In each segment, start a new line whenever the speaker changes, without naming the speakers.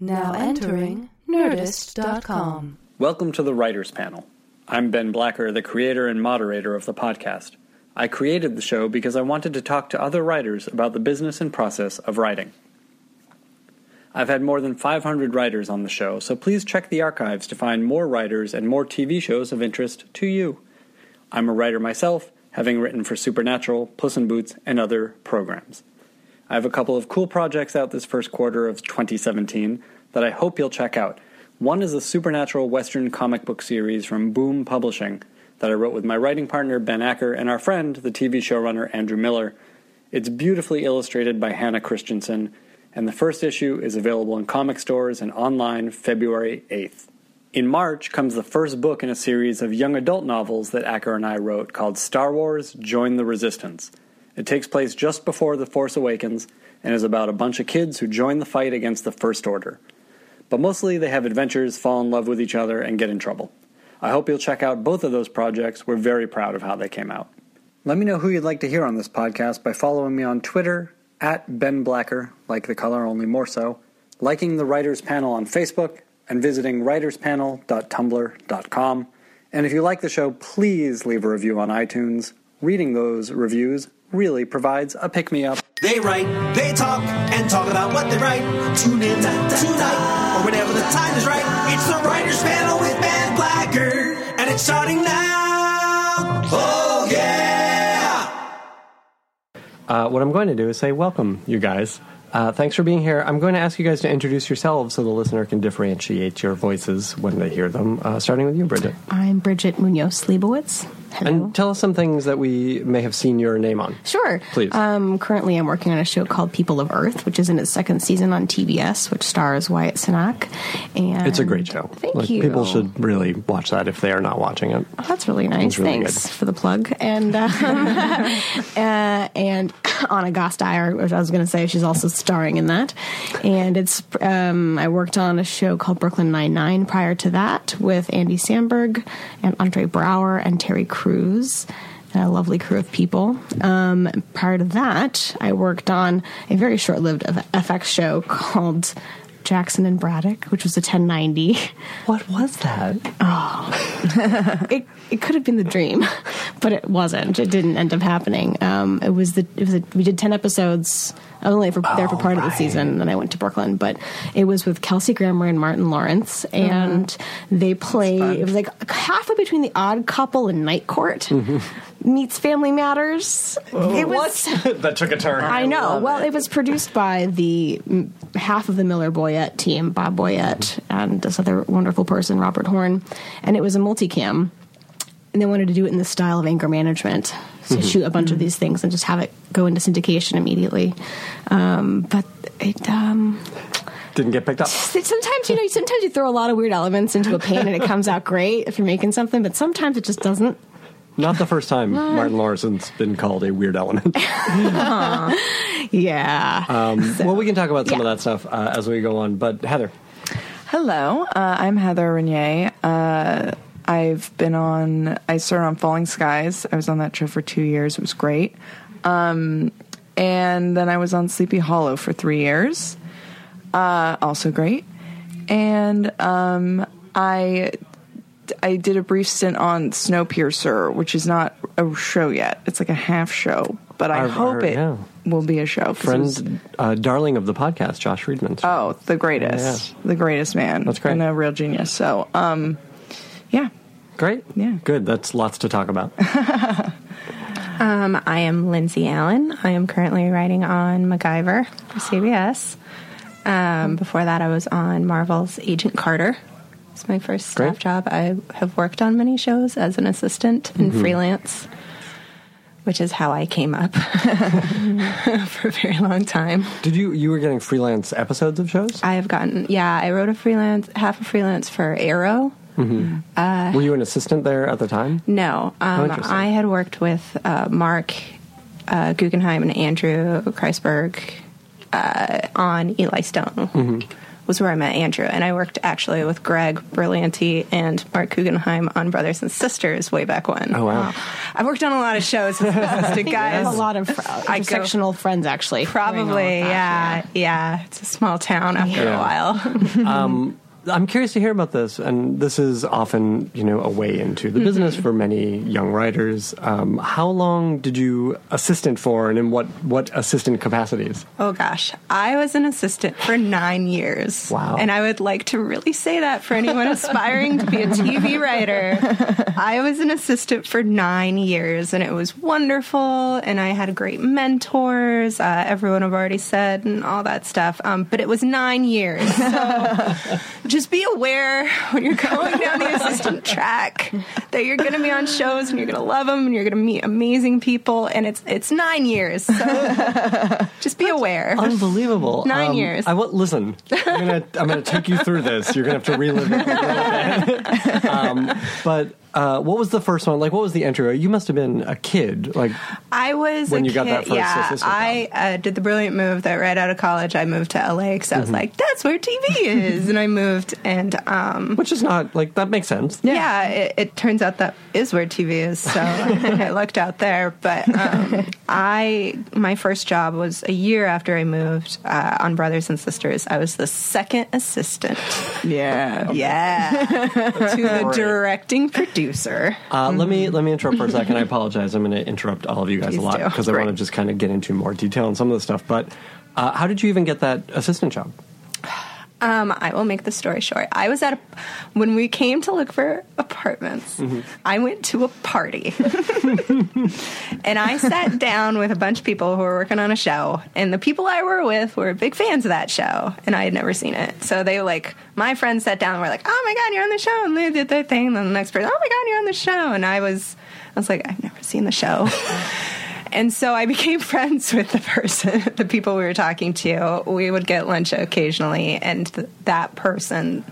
Now entering Nerdist.com.
Welcome to the Writers Panel. I'm Ben Blacker, the creator and moderator of the podcast. I created the show because I wanted to talk to other writers about the business and process of writing. I've had more than 500 writers on the show, so please check the archives to find more writers and more TV shows of interest to you. I'm a writer myself, having written for Supernatural, Puss in Boots, and other programs. I have a couple of cool projects out this first quarter of 2017 that I hope you'll check out. One is a supernatural Western comic book series from Boom Publishing that I wrote with my writing partner Ben Acker and our friend, the TV showrunner Andrew Miller. It's beautifully illustrated by Hannah Christensen, and the first issue is available in comic stores and online February 8th. In March comes the first book in a series of young adult novels that Acker and I wrote called Star Wars Join the Resistance. It takes place just before The Force Awakens and is about a bunch of kids who join the fight against the First Order. But mostly they have adventures, fall in love with each other, and get in trouble. I hope you'll check out both of those projects. We're very proud of how they came out. Let me know who you'd like to hear on this podcast by following me on Twitter at Ben Blacker, like the color, only more so, liking the Writers Panel on Facebook, and visiting writerspanel.tumblr.com. And if you like the show, please leave a review on iTunes. Reading those reviews really provides a pick me up.
They write, they talk, and talk about what they write. Tune in tonight, or whenever the time is right. It's the Writers Panel with Ben Blacker, and it's starting now. Oh, yeah!
Uh, what I'm going to do is say, welcome, you guys. Uh, thanks for being here. I'm going to ask you guys to introduce yourselves so the listener can differentiate your voices when they hear them. Uh, starting with you, Brigitte.
I'm Brigitte Muñoz Liebowitz. Hello.
And tell us some things that we may have seen your name on.
Sure.
Please.
Um, currently, I'm working on a show called People of Earth, which is in its second season on TBS, which stars Wyatt Cenac. And
It's a great show.
Thank
Like,
you.
People should really watch that if they are not watching it.
Oh, that's really nice.
Really
Thanks
good.
for the plug. And um, uh, and Ana Gasteyer, which I was going to say, she's also starring in that. And it's um, I worked on a show called Brooklyn Nine Nine prior to that with Andy Samberg and Andre Braugher and Terry Crews. And a lovely crew of people. Um, prior to that, I worked on a very short-lived FX show called Jackson and Braddock, which was a 1090.
What was that?
it it could have been the dream, but it wasn't. It didn't end up happening. Um, it was the it was a, we did ten episodes. I was only for, there for
Oh,
part of the season, and then I went to Brooklyn. But it was with Kelsey Grammer and Martin Lawrence, and they play. It was like halfway between The Odd Couple and Night Court meets Family Matters. It was.
that took a turn.
I know. Well, it. was produced by the mm, half of the Miller Boyette team, Bob Boyette, and this other wonderful person, Robert Horn, and it was a multicam. And they wanted to do it in the style of anger management, so shoot a bunch of these things and just have it go into syndication immediately. Um, but it. Um,
Didn't get picked up.
Sometimes you know, sometimes you throw a lot of weird elements into a pan and it comes out great if you're making something, but sometimes it just doesn't.
Not the first time Martin Lawrence's been called a weird element.
Yeah.
Um, well, we can talk about some
Yeah.
of that stuff uh, as we go on. But Heather,
Hello, uh, I'm Heather Regnier. I've been on, I started on Falling Skies. I was on that show for two years. It was great. Um, and then I was on Sleepy Hollow for three years. Uh, also great. And um, I I did a brief stint on Snowpiercer, which is not a show yet. It's like a half show, but I
Our-
hope
our-
it
yeah.
will be a show. it was-
friend, uh, darling of the podcast, Josh Friedman.
Oh, the greatest,
Yeah.
the greatest man.
That's great.
and a real genius. So, um, yeah,
Great.
Yeah.
Good. That's lots to talk about.
Um, I am Lindsey Allen. I am currently writing on MacGyver for CBS. Um, before that, I was on Marvel's Agent Carter. It's my first staff
Great.
job. I have worked on many shows as an assistant and
Mm-hmm.
freelance, which is how I came up for a very long time.
Did you you were getting freelance episodes of shows?
I have gotten, yeah, I wrote a freelance, half a freelance for Arrow.
Were you an assistant there at the time?
No, um,
interesting.
I had worked with uh, Mark uh, Guggenheim and Andrew Kreisberg uh, on Eli Stone,
was where I met Andrew, and I worked actually with Greg Berlanti and Mark Guggenheim on Brothers and Sisters way back when.
Oh, wow.
I've worked on a lot of shows with assistant
I
guys.
have a lot of fr-
I go-
intersectional friends actually. doing all of
Probably,
that,
yeah, yeah. It's a small town after
Yeah.
a while.
Um, I'm curious to hear about this, and this is often, you know, a way into the business for many young writers. Um, how long did you assistant for, and in what what assistant capacities?
Oh gosh, I was an assistant for nine years.
Wow.
And I would like to really say that for anyone aspiring to be a TV writer. I was an assistant for nine years and it was wonderful. And I had great mentors, uh, everyone I've already said, and all that stuff. Um, but it was nine years. So just be aware when you're going down the assistant track that you're going to be on shows and you're going to love them and you're going to meet amazing people. And it's, it's nine years. So just be aware.
Unbelievable! Um,
Nine years.
I want. Listen, I'm gonna I'm gonna take you through this. You're gonna have to relive it a little bit. um, but uh, what was the first one? Like, what was the entry? You must have been a kid. Like,
I was
When
a
you got
kid,
that first
yeah.
assistant
I uh, did the brilliant move that right out of college I moved to LA because I was
Mm-hmm.
like, that's where TV is, and I moved, and um,
which is not like that makes sense.
yeah, it, it turns out that is where TV is. So I looked out there, but um, I my first job was a year after I moved uh, on Brothers and Sisters. I was the second assistant.
Yeah.
Yeah, to the directing producer.
Uh, Let me let me interrupt for a second. I apologize. I'm going to interrupt all of you guys
Please
a lot because I want to just kind of get into more detail on some of the stuff. But uh, how did you even get that assistant job?
Um, I will make the story short. I was at a, when we came to look for apartments. I went to a party, and I sat down with a bunch of people who were working on a show. And the people I were with were big fans of that show, and I had never seen it. So they like my friends sat down and were like, "Oh my god, you're on the show!" And they did their thing. And then the next person, "Oh my god, you're on the show!" And I was, I was like, "I've never seen the show." And so I became friends with the person, the people we were talking to. We would get lunch occasionally, and th- that person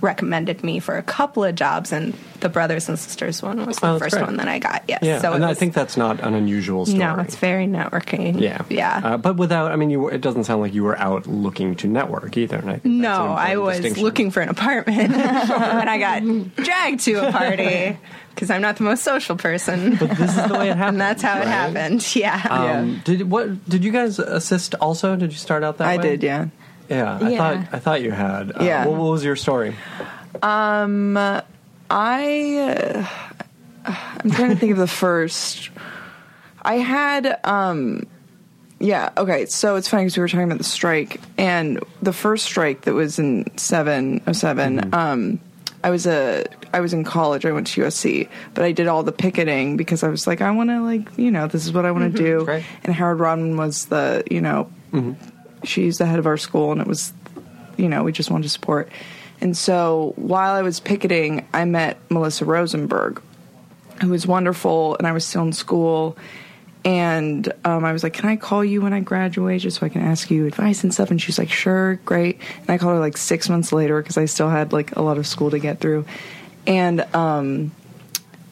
recommended me for a couple of jobs, and the brothers and sisters one was the
Oh,
first
great.
one that I got. Yes,
Yeah,
so
and
it
I think that's not an unusual story.
no, it's very networking.
yeah,
yeah.
Uh, but without, I mean, you. It doesn't sound like you were out looking to network either. And I think
no, I was looking for an apartment and I got dragged to a party because I'm not the most social person.
But this is the way it happened.
and that's how it happened. Yeah.
Um, Did what? Did you guys assist also? Did you start out that
I
way?
did, yeah.
Yeah, I
Yeah.
thought I thought you had. Uh,
Yeah.
What, what was your story?
Um, I uh, I'm trying to think of the first. I had um yeah okay so it's funny because we were talking about the strike and the first strike that was in seven oh seven um I was a I was in college I went to USC but I did all the picketing because I was like I want to like you know this is what I want to do
Right.
and Howard Rodman was the you know she's the head of our school and it was you know we just wanted to support. And so while i was picketing i met melissa rosenberg who was wonderful and i was still in school. And um, i was like can i call you when i graduate just so i can ask you advice and stuff? And she's like sure great. And i called her like six months later because i still had like a lot of school to get through. And um,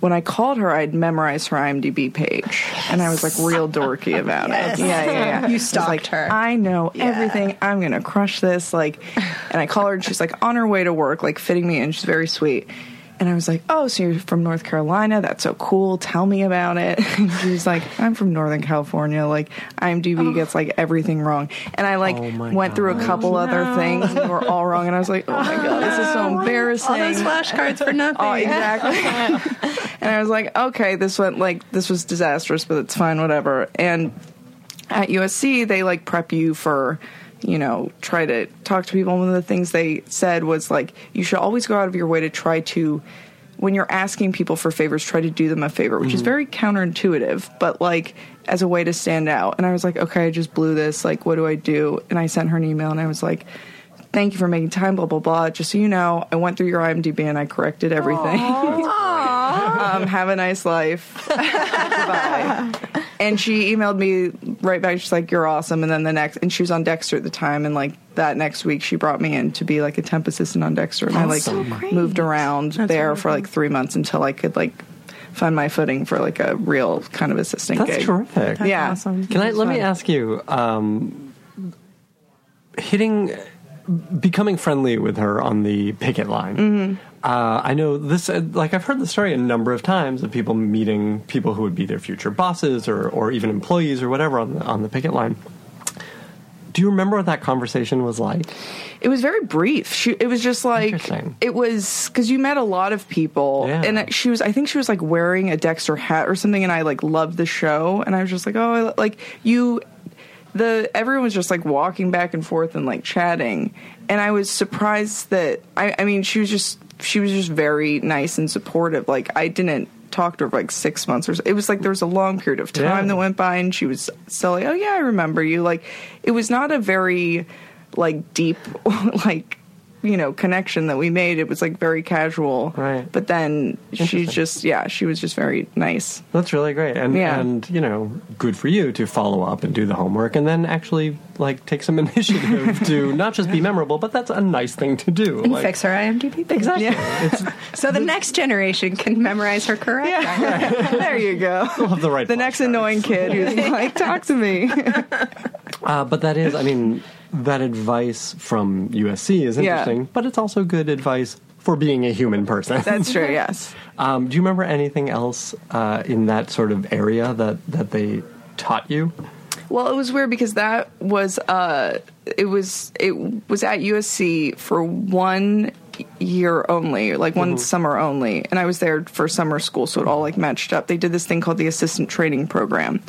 when I called her, I'd memorized her IMDb page, and I was like real dorky about
Yes.
it. Yeah, yeah, yeah.
You
I
stalked
like,
her.
I know
Yeah.
everything. I'm gonna crush this. Like, and I call her, and she's like on her way to work, like fitting me in. She's very sweet. And I was like, "Oh, so you're from North Carolina? That's so cool. Tell me about it." And she's like, "I'm from Northern California. Like, IMDb oh. gets like everything wrong." And I like
Oh
went through a
God.
couple other things, and were all wrong. And I was like, "Oh my god, this is so embarrassing."
All those flashcards for nothing.
Oh, exactly. and I was like, okay, this went like this was disastrous, but it's fine, whatever. And at USC, they like prep you for, you know, try to talk to people. One of the things they said was like, you should always go out of your way to try to. When you're asking people for favors, try to do them a favor, which is very counterintuitive, but like as a way to stand out. And I was like, okay, I just blew this. Like, what do I do? And I sent her an email and I was like, thank you for making time, blah, blah, blah. Just so you know, I went through your IMDb and I corrected everything. um, have a nice life. Goodbye. And she emailed me right back. She's like, "You're awesome." And then the next, and she was on Dexter at the time. And like that next week, she brought me in to be like a temp assistant on Dexter. And I like moved around there for like three months until I could like find my footing for like a real kind of assistant
That's
gig.
terrific.
yeah.
awesome.
Can I
It was
let me ask you? Um, hitting becoming friendly with her on the picket line.
Mm-hmm.
Uh, I know this, uh, like, I've heard the story a number of times of people meeting people who would be their future bosses or, or even employees or whatever on the, on the picket line. Do you remember what that conversation was like?
It was very brief. She, it was just like it was because you met a lot of people,
Yeah.
and she was. I think she was like wearing a Dexter hat or something, and I like loved the show, and I was just like, oh, I, like you. The everyone was just like walking back and forth and like chatting, and I was surprised that I. I mean, she was just she was just very nice and supportive. Like I didn't talk to her for like six months or so. It was like there was a long period of time
Yeah.
that went by, and she was still like, oh yeah, I remember you. Like it was not a very like deep like you know connection that we made it was like very casual
Right.
but then she just yeah she was just very nice
That's really great, and
Yeah.
and you know, good for you to follow up and do the homework, and then actually like take some initiative to not just be memorable, but that's a nice thing to do.
And
like,
fix her IMDb page.
Exactly. It's,
So the next generation can memorize her correct.
yeah there you go
we'll have the right.
the next annoying kid who's like talk to me
Uh, but that is, I mean, that advice from USC is
Yeah.
interesting, but it's also good advice for being a human person.
that's true yes
um, do you remember anything else uh, in that sort of area that that they taught you?
Well, it was weird because that was uh it was it was at USC for one year only, like one summer only, and I was there for summer school, so it all like matched up. They did this thing called the assistant training program,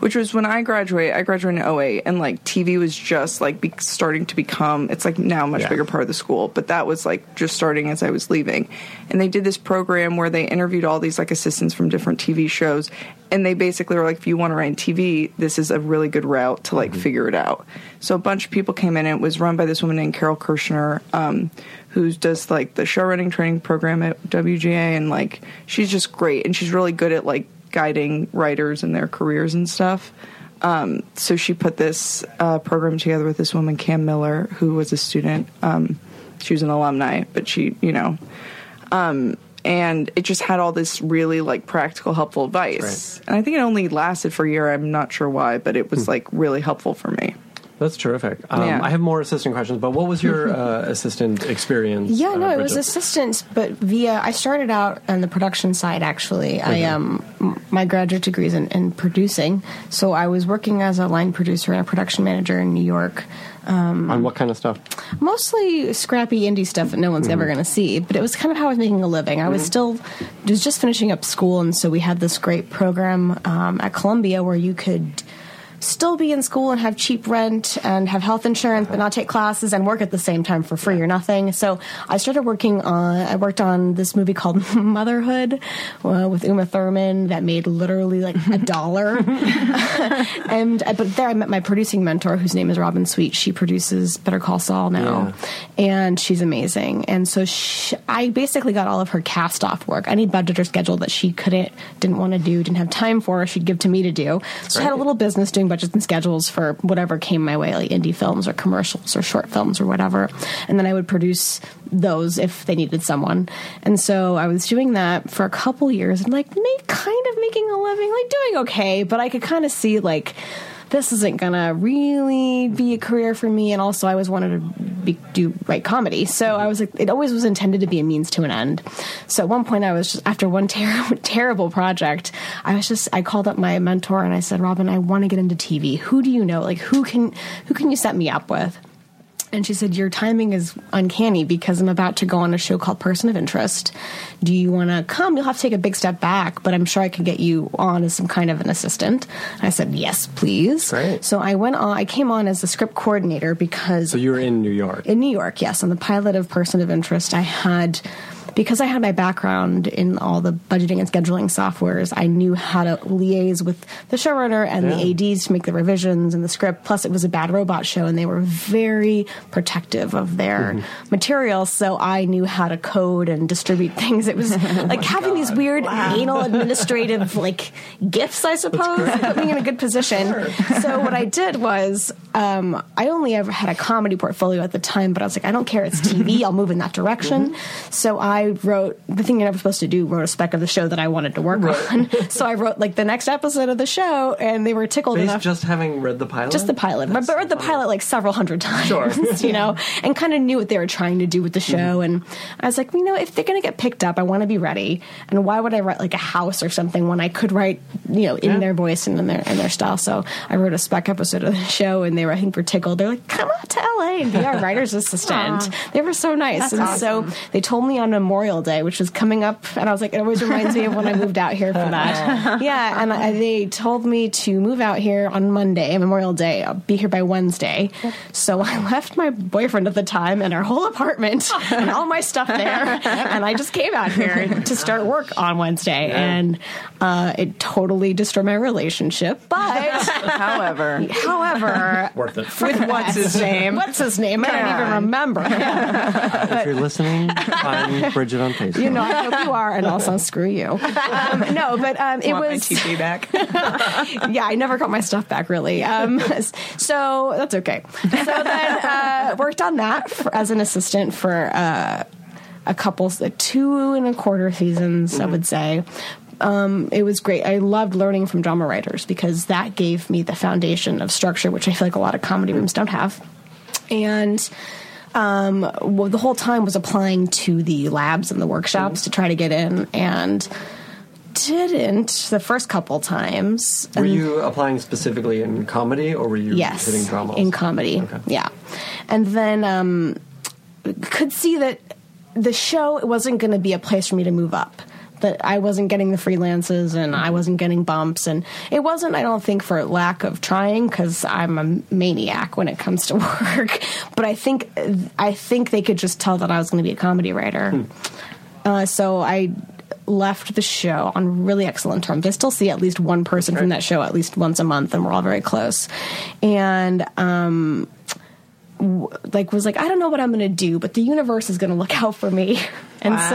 which was when I graduated. I graduated in 08, and like TV was just like be- starting to become. It's like now a much
Yeah.
bigger part of the school, but that was like just starting as I was leaving, and they did this program where they interviewed all these like assistants from different TV shows, and they basically were like, if you want to write in TV, this is a really good route to like figure it out. So a bunch of people came in. and It was run by this woman named Carol Kirschner, um, who does like the show running training program at WGA, and like she's just great, and she's really good at like guiding writers in their careers and stuff. Um, so she put this uh, program together with this woman, Cam Miller, who was a student. Um, she was an alumni, but she, you know, um, and it just had all this really like practical, helpful advice. And I think it only lasted for a year. I'm not sure why, but it was like really helpful for me.
That's terrific. Um,
Yeah.
I have more assistant questions, but what was your uh, assistant experience?
Yeah,
uh,
no, it was assistance, but via. I started out on the production side. Actually, I um, m- my graduate degree is in, in producing, so I was working as a line producer and a production manager in New York.
on what kind of stuff?
mostly scrappy indie stuff that no one's ever going to see but it was kind of how i was making a living i was still was just finishing up school and so we had this great program um, at columbia where you could still be in school and have cheap rent and have health insurance but not take classes and work at the same time for free or nothing so i started working on i worked on this movie called motherhood uh, with uma thurman that made literally like a dollar and uh, but there I met my producing mentor, whose name is Robin Sweet. She produces Better Call Saul now, and she's amazing. And so she, I basically got all of her cast off work. Any budget or schedule that she couldn't, didn't want to do, didn't have time for, she'd give to me to do. So I had a little business doing budgets and schedules for whatever came my way, like indie films or commercials or short films or whatever. And then I would produce those if they needed someone. And so I was doing that for a couple years and like make kind of making a living, like doing okay, but I could kind of see like this isn't gonna really be a career for me. And also, I always wanted to be, do write comedy, so I was like, it always was intended to be a means to an end. So at one point, I was just after one ter- terrible project, I was just I called up my mentor and I said, Robin, I want to get into TV. Who do you know? Like who can who can you set me up with? And she said, Your timing is uncanny because I'm about to go on a show called Person of Interest. Do you want to come? You'll have to take a big step back, but I'm sure I can get you on as some kind of an assistant. I said, Yes, please.
Great.
So I went on, I came on as the script coordinator because
So you were in New York.
in New York, yes, on the pilot of Person of Interest, I had because I had my background in all the budgeting and scheduling softwares, I knew how to liaise with the showrunner and the ADs to make the revisions and the script. Plus, it was a bad robot show, and they were very protective of their material, so I knew how to code and distribute things. It was like having these weird anal administrative like gifts, I suppose, put me in a good position. So what I did was um, I only ever had a comedy portfolio at the time, but I was like, I don't care, it's TV. I'll move in that direction. So I I wrote the thing you're never supposed to do. Wrote a spec of the show that I wanted to work on. so I wrote like the next episode of the show, and they were tickled
Based
enough.
just having read the pilot?
just the pilot, but, but read the pilot like several hundred times,
Sure.
you know, and kind of knew what they were trying to do with the show.
Mm-hmm.
And I was like, you know, if they're going to get picked up, I want to be ready. And why would I write like a house or something when I could write, you know, in
Yeah.
their voice and in their in their style? So I wrote a spec episode of the show, and they were, I think, were tickled. They're like, come on to LA and be our writer's assistant. They were so nice, and so they told me on Memorial Day, which was coming up, and I was like, it always reminds me of when I moved out here for that. yeah, and I, they told me to move out here on Monday, Memorial Day. I'll be here by Wednesday. So I left my boyfriend at the time and our whole apartment and all my stuff there, and I just came out here to start work on Wednesday, and uh, it totally destroyed my relationship. But
However,
however,
Worth it.
with what's
his name?
What's his name? I don't even
on.
remember.
If you're listening, find Brigitte on Facebook.
You know, I hope you are, and also screw you. Um, no, but um, it
want my
was.
Back.
yeah, I never got my stuff back really. Um, so that's okay. So then uh, worked on that for, as an assistant for uh, a couple, two and a quarter seasons, I would say. Um, it was great. I loved learning from drama writers because that gave me the foundation of structure, which I feel like a lot of comedy rooms don't have. And um, well, the whole time was applying to the labs and the workshops to try to get in, and didn't the first couple times.
Were you applying specifically in comedy, or were you
yes
hitting drama?
in comedy yeah and then um could see that the show it wasn't going to be a place for me to move up that I wasn't getting the freelances and I wasn't getting bumps. And it wasn't I don't think for lack of trying cuz I'm a maniac when it comes to work. But I think I think they could just tell that I was going to be a comedy writer. Uh, so I left the show on really excellent terms. I still see at least one person from that show at least once a month, and we're all very close. And um, like was like, I don't know what I'm going to do, but the universe is going to look out for me. And
Wow.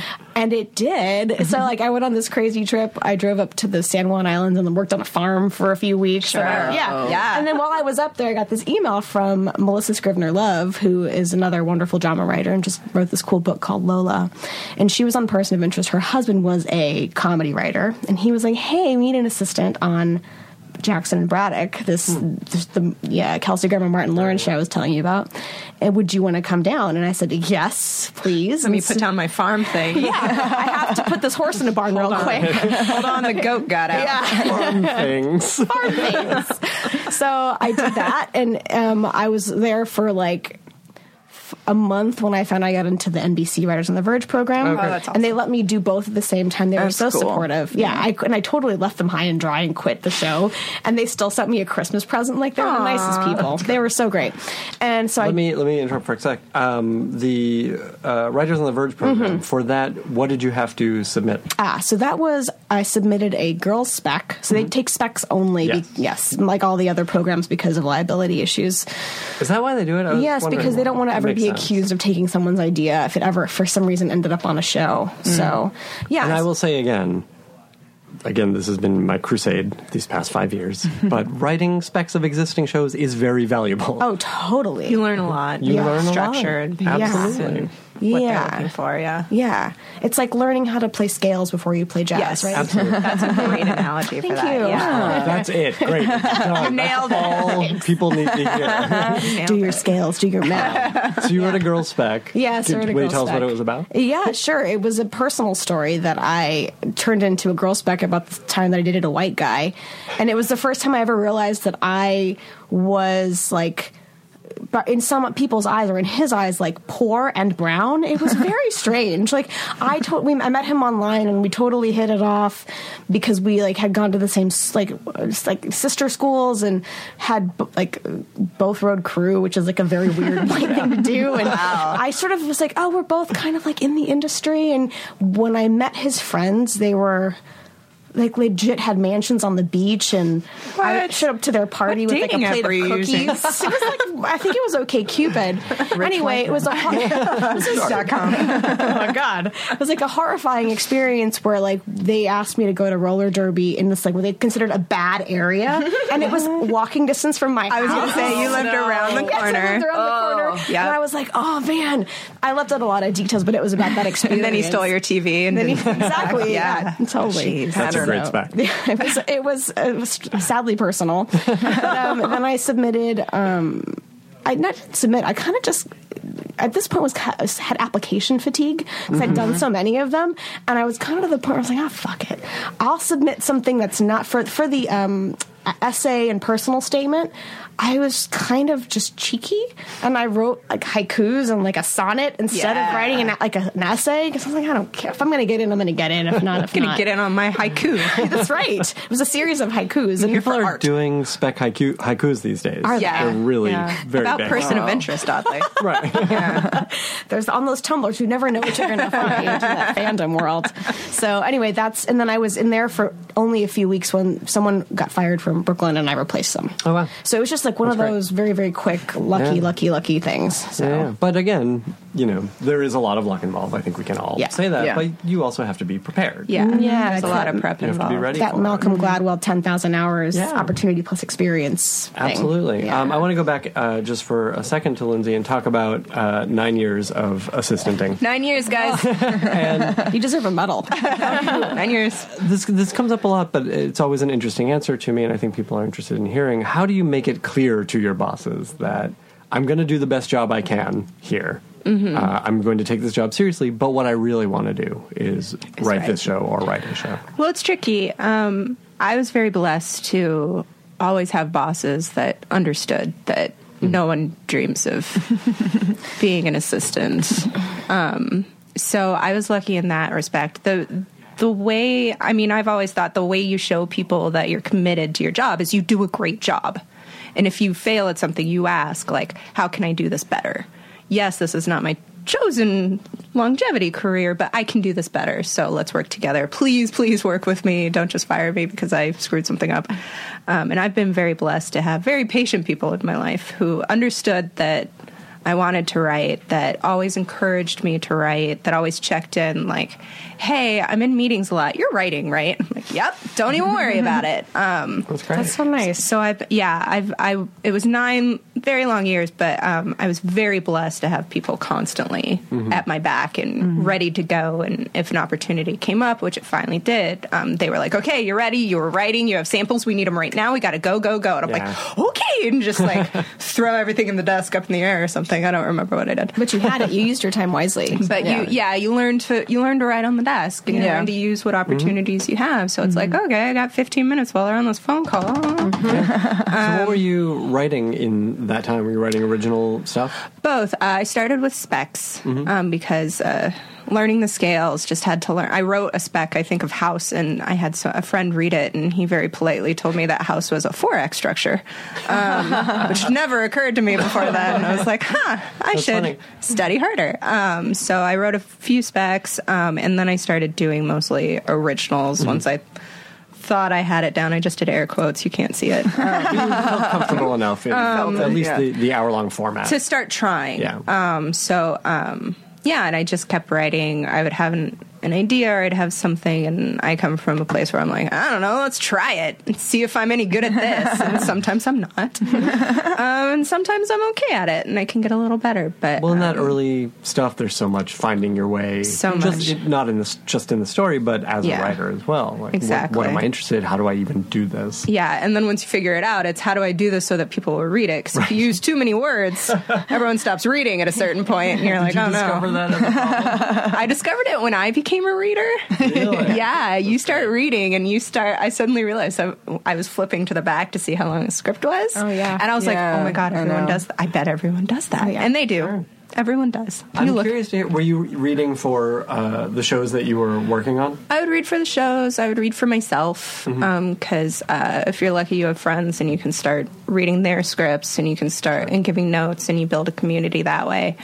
so, and it did. so mm-hmm. like, I went on this crazy trip. I drove up to the San Juan Islands and then worked on a farm for a few weeks.
Sure.
yeah, oh.
Yeah.
And then while I was up there, I got this email from Melissa Scrivener Love, who is another wonderful drama writer and just wrote this cool book called Lola. And she was on Person of Interest. Her husband was a comedy writer, and he was like, "Hey, we need an assistant on." Jackson and Braddock, this, this the yeah Kelsey Grammer Martin Lawrence show I was telling you about, and would you want to come down? And I said yes, please.
Let me
And
put down my farm thing.
Yeah, I have to put this horse in a barn real quick.
Hold on, the goat got out.
Yeah.
Fun things.
farm things. so I did that, and um, I was there for like f- a month when I found I got into the NBC Writers on the Verge program,
Okay. Oh,
that's
and they let me do both at the same time. They were
That's
so
cool.
supportive. Yeah, I, and I totally left them high and dry and quit the show, and they still sent me a Christmas present. Like they're the nicest people. They were so great, and so I
Let me let me interrupt for a sec. Um, the uh, Writers on the Verge program for that, what did you have to submit?
Ah, so that was I submitted a girls spec. So they take specs only.
Yes.
Be, yes, like all the other programs because of liability issues.
Is that why they do it? I was
Yes,
wondering.
because they don't want to ever be
sense.
Accused of taking someone's idea if it ever, for some reason, ended up on a show. So, yeah.
Mm. And I will say again, again, this has been my crusade these past five years. but writing specs of existing shows is very valuable.
Oh, totally.
You learn a lot.
You
Yeah.
learn a lot.
structure
Absolutely.
and what
Yeah.
they're looking for. Yeah.
yeah, it's like learning how to play scales before you play jazz,
Yes,
right?
Absolutely.
That's a great analogy for
Thank
that.
you.
Yeah.
Oh, that's it. Great. you
nailed it.
all people need to hear.
Do your scales, do your math.
so you wrote a girl spec.
Yes, I
Did-
wrote a
Will you
girl
tell us what it was about?
Yeah, sure. It was a personal story that I turned into a girl spec about the time that I dated a white guy. And it was the first time I ever realized that I was like but in some people's eyes or in his eyes like poor and brown it was very strange. Like i to- we, i met him online and we totally hit it off because we like had gone to the same like like sister schools and had b- like both road crew which is like a very weird thing to do. And i sort of was like oh we're both kind of like in the industry. And when i met his friends they were like legit had mansions on the beach and I showed up to their party
What
with like a plate of cookies. it was like I think it was OK Cupid. anyway, it was a hor- this is- oh my god, it was like a horrifying experience where like they asked me to go to roller derby in this like what they considered a bad area, and it was walking distance from my
I was going to say, you lived oh, around the
Yes, I
corner.
lived around the oh, corner.
Yeah.
And I was like, oh man, I left out a lot of details, but it was about that experience.
And then he stole your TV and
Then he- exactly, yeah,
Yeah.
totally.
Jeez.
That's
I
a
don't
great
know.
spec.
Yeah, it was it was, it was sadly personal. but, um, then I submitted. Um, I not submit. I kind of just at this point was had application fatigue because I'd done so many of them, and I was kind of to the point where I was like, ah, fuck it, I'll submit something that's not for for the um, essay and personal statement. I was kind of just cheeky, and I wrote like haikus and like a sonnet instead
Yeah.
of writing an, like a, an essay because I was like, I don't care if I'm going to get in, I'm going to get in. If not, if
I'm
Gonna
get in on my haiku.
That's right. It was a series of haikus and
People are
art.
doing spec haiku, haikus these days.
Are they?
Yeah.
They're really
Yeah.
very
About
big.
person of interest, oddly.
Right.
There's on those Tumblrs who never know what you're going to find in that fandom world. So anyway, that's and then I was in there for only a few weeks when someone got fired from Brooklyn and I replaced them.
Oh, wow.
So it was just like one
That's
of those very very quick, lucky,
Yeah.
lucky, lucky things. So.
Yeah, yeah. But again, you know, there is a lot of luck involved. I think we can all
Yeah.
say that.
Yeah.
But you also have to be prepared.
Yeah.
Yeah,
There's a lot of
that-
prep
You have to
involved.
be ready
That
for it.
Malcolm Gladwell ten thousand hours
Yeah.
opportunity plus experience. Thing.
Absolutely.
Yeah.
Um, I want to go back uh, just for a second to Lindsey and talk about uh, nine years of assistanting.
Nine years, guys.
you deserve a medal.
Nine years.
this this comes up a lot, but it's always an interesting answer to me, and I think people are interested in hearing. How do you make it clear to your bosses that I'm going to do the best job I can here?
Mm-hmm.
Uh, I'm going to take this job seriously, but what I really want to do is write
write.
this show or write a show.
Well, it's tricky. Um, I was very blessed to always have bosses that understood that no one dreams of being an assistant. Um, so I was lucky in that respect. The the way I mean, I've always thought the way you show people that you're committed to your job is you do a great job. And if you fail at something, you ask like, "How can I do this better?" Yes, this is not my chosen longevity career, but I can do this better. So let's work together. Please, please work with me. Don't just fire me because I screwed something up. Um, and I've been very blessed to have very patient people in my life who understood that I wanted to write, that always encouraged me to write, that always checked in, like, hey, I'm in meetings a lot. You're writing, right? I'm like, yep, don't even worry about it. Um,
That's great.
That's so nice.
so I've yeah I've I it was nine very long years, but um, I was very blessed to have people constantly at my back and ready to go. And if an opportunity came up, which it finally did, um, they were like, "Okay, you're ready. You were writing. You have samples. We need them right now. We got to go, go, go." And I'm
Yeah.
like, "Okay," and just like throw everything in the desk up in the air or something. I don't remember what I did.
But you had it. You used your time wisely.
But you, yeah, you learned to you learn to write on the desk and you
Yeah.
learn to use what opportunities you have. So it's like, okay, I got 15 minutes while they're on this phone call.
so, what were you writing in that time? Were you writing original stuff?
Both. Uh, I started with specs
Mm-hmm.
um, because uh, learning the scales just had to learn. I wrote a spec, I think, of house, and I had so, a friend read it, and he very politely told me that house was a 4x structure, um, which never occurred to me before that. And I was like, huh, I
That's
should
funny.
study harder. Um, so I wrote a few specs, um, and then I started doing mostly originals
Mm-hmm.
once I thought I had it down. I just did air quotes. You can't see it.
you felt comfortable enough in
Um,
at least
yeah.
the, the hour long format.
to start trying.
Yeah.
Um, so um, yeah, and I just kept writing. I would have an, an idea or I'd have something, and I come from a place where I'm like, I don't know, let's try it and see if I'm any good at this. and sometimes I'm not, um, and sometimes I'm okay at it, and I can get a little better. But
well, in that
um,
early stuff, there's so much finding your way.
So
just,
much.
Not in the, just in the story, but as
Yeah.
a writer as well. Like, what-
Exactly.
What, am I interested? How do I even do this?
Yeah, and then once you figure it out, it's how do I do this so that people will read it? Because if you use too many words, everyone stops reading at a certain point, and you're like,
you
oh
discover
no.
that as a?
I discovered it when I became a reader.
Really?
yeah, you start reading and you start. I suddenly realized I, I was flipping to the back to see how long the script was.
Oh, yeah.
and I was like, oh my god, everyone does. That. I bet everyone does that,
yeah.
and they do. Everyone does.
I'm
look.
curious to hear, were you reading for uh, the shows that you were working on?
I would read for the shows. I would read for myself because uh, if you're lucky, you have friends and you can start reading their scripts and you can start and giving notes and you build a community that way.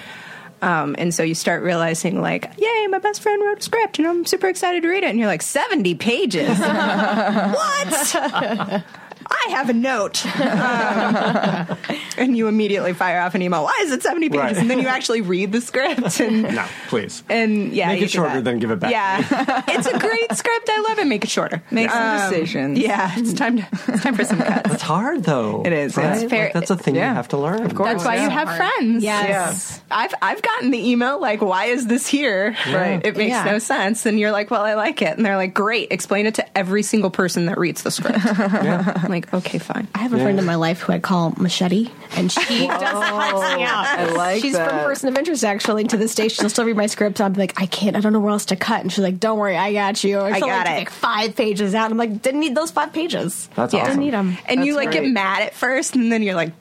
Um, and so you start realizing, like, yay, my best friend wrote a script and I'm super excited to read it. And you're like, 70 pages? what? I have a note. Um, and you immediately fire off an email. Why is it 70 pages?
Right.
And then you actually read the script. And,
No, please.
and yeah,
Make
you
it shorter,
that.
then give it back.
Yeah. it's a great script. I love it. Make it shorter.
Make some
Um,
decisions.
Yeah, it's time to it's time for some cuts.
It's hard though.
It is,
Right?
It's fair-
Like, that's a thing
yeah.
you have to learn. Of
course.
That's why
Yeah.
you have friends.
Yes.
I've I've gotten the email like, why is this here?
Right.
It makes
Yeah.
no sense. And you're like, well, I like it. And they're like, great. Explain it to every single person that reads the script. I'm like, okay, fine.
I have a friend in my life who I call Machete, and she does cuts me out.
I like
She's
that.
from Person of Interest, actually. To this day, she'll still read my scripts. I'm like, I can't. I don't know where else to cut. And she's like, Don't worry, I got you.
I got
like,
it.
Take five pages out. I'm like, Didn't need those five pages.
That's
Yeah.
awesome.
Didn't need them.
And you
That's
like get
great.
mad at first, and then you're like,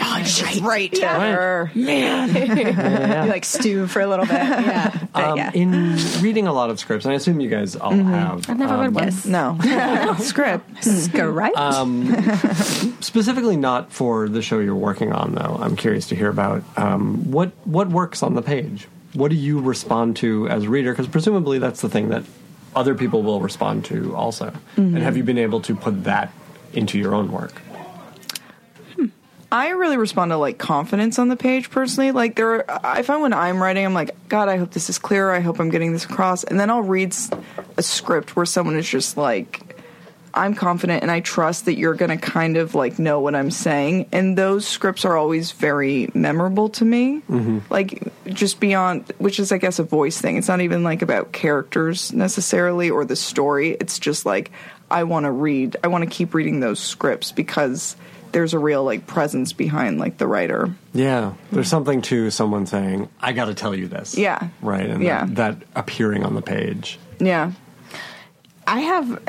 oh, shit, right.
Sure.
Yeah.
You like stew for a little bit. yeah.
Um,
yeah.
In reading a lot of scripts, and I assume you guys all have.
I've never
um,
read one.
yes.
No. Script.
Go right.
Specifically, not for the show you're working on, though. I'm curious to hear about um, what what works on the page. What do you respond to as a reader? Because presumably that's the thing that other people will respond to also. And have you been able to put that into your own work?
I really respond to like confidence on the page personally. Like there, are, I find when I'm writing, I'm like, God, I hope this is clear. I hope I'm getting this across. And then I'll read a script where someone is just like, I'm confident and I trust that you're going to kind of like know what I'm saying. And those scripts are always very memorable to me. Mm-hmm. Like just beyond, which is I guess a voice thing. It's not even like about characters necessarily or the story. It's just like I want to read. I want to keep reading those scripts because there's a real like presence behind like the writer.
Yeah, there's something to someone saying, "I got to tell you this."
Yeah.
right, and
Yeah.
that, that appearing on the page.
Yeah.
I have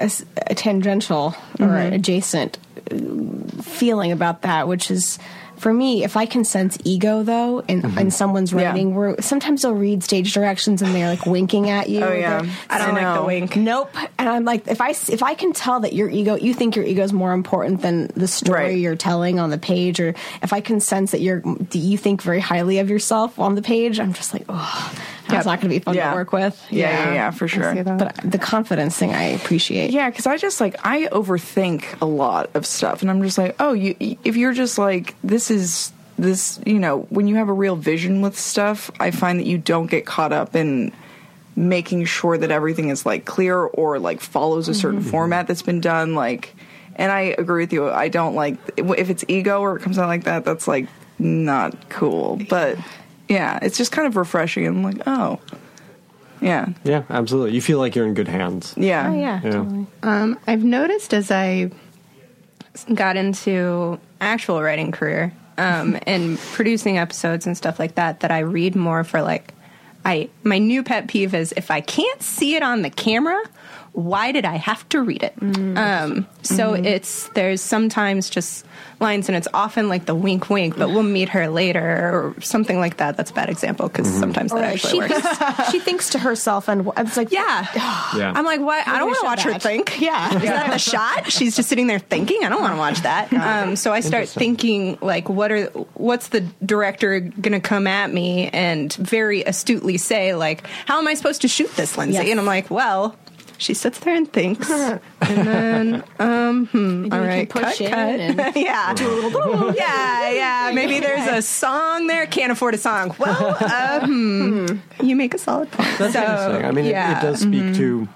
a tangential or adjacent uh, feeling about that, which is for me, if I can sense ego though in, in mm-hmm. someone's
Yeah.
writing, where sometimes they'll read stage directions and they're like winking at you.
Oh, yeah.
I don't
I
like the wink.
Nope. And I'm like, if I if I can tell that your ego, you think your ego is more important than the story
Right.
you're telling on the page, or if I can sense that you're that you think very highly of yourself on the page, I'm just like, oh, that's not going to be fun
Yeah.
to work with.
Yeah, yeah, yeah, for sure.
But the confidence thing, I appreciate.
Yeah, because I just like I overthink a lot of stuff, and I'm just like, oh, you if you're just like this is this, you know, when you have a real vision with stuff, I find that you don't get caught up in making sure that everything is like clear or like follows a certain mm-hmm. format that's been done. Like, and I agree with you. I don't like if it's ego or it comes out like that. That's like not cool. But yeah, it's just kind of refreshing. and like, oh, yeah,
Yeah, absolutely. You feel like you're in good hands.
yeah,
Oh, yeah,
Yeah.
totally.
Um, I've noticed as I got into actual writing career um, and producing episodes and stuff like that, that I read more for like, I my new pet peeve is if I can't see it on the camera, why did I have to read it? Um, so it's there's sometimes just lines, and it's often like the wink, wink, but we'll meet her later or something like that. That's a bad example because sometimes
Or
that
like
actually
she
works.
thinks, she thinks to herself, and it's like,
Yeah.
Yeah.
I'm like, what? I don't want to
should
watch her
that.
think.
Yeah.
Is that the shot? She's just sitting there thinking. I don't want to watch that. Um, so I start thinking, like, what are, what's the director going to come at me and very astutely say, like, how am I supposed to shoot this, Lindsey?
Yes.
And I'm like, well, she sits there and thinks, and then, um, hmm,
you
all
push
cut,
in
cut.
and
yeah, yeah, yeah. Maybe there's a song there. Can't afford a song. Well, uh, hmm, you make a solid point.
That's
So,
interesting. I mean,
yeah.
it does speak to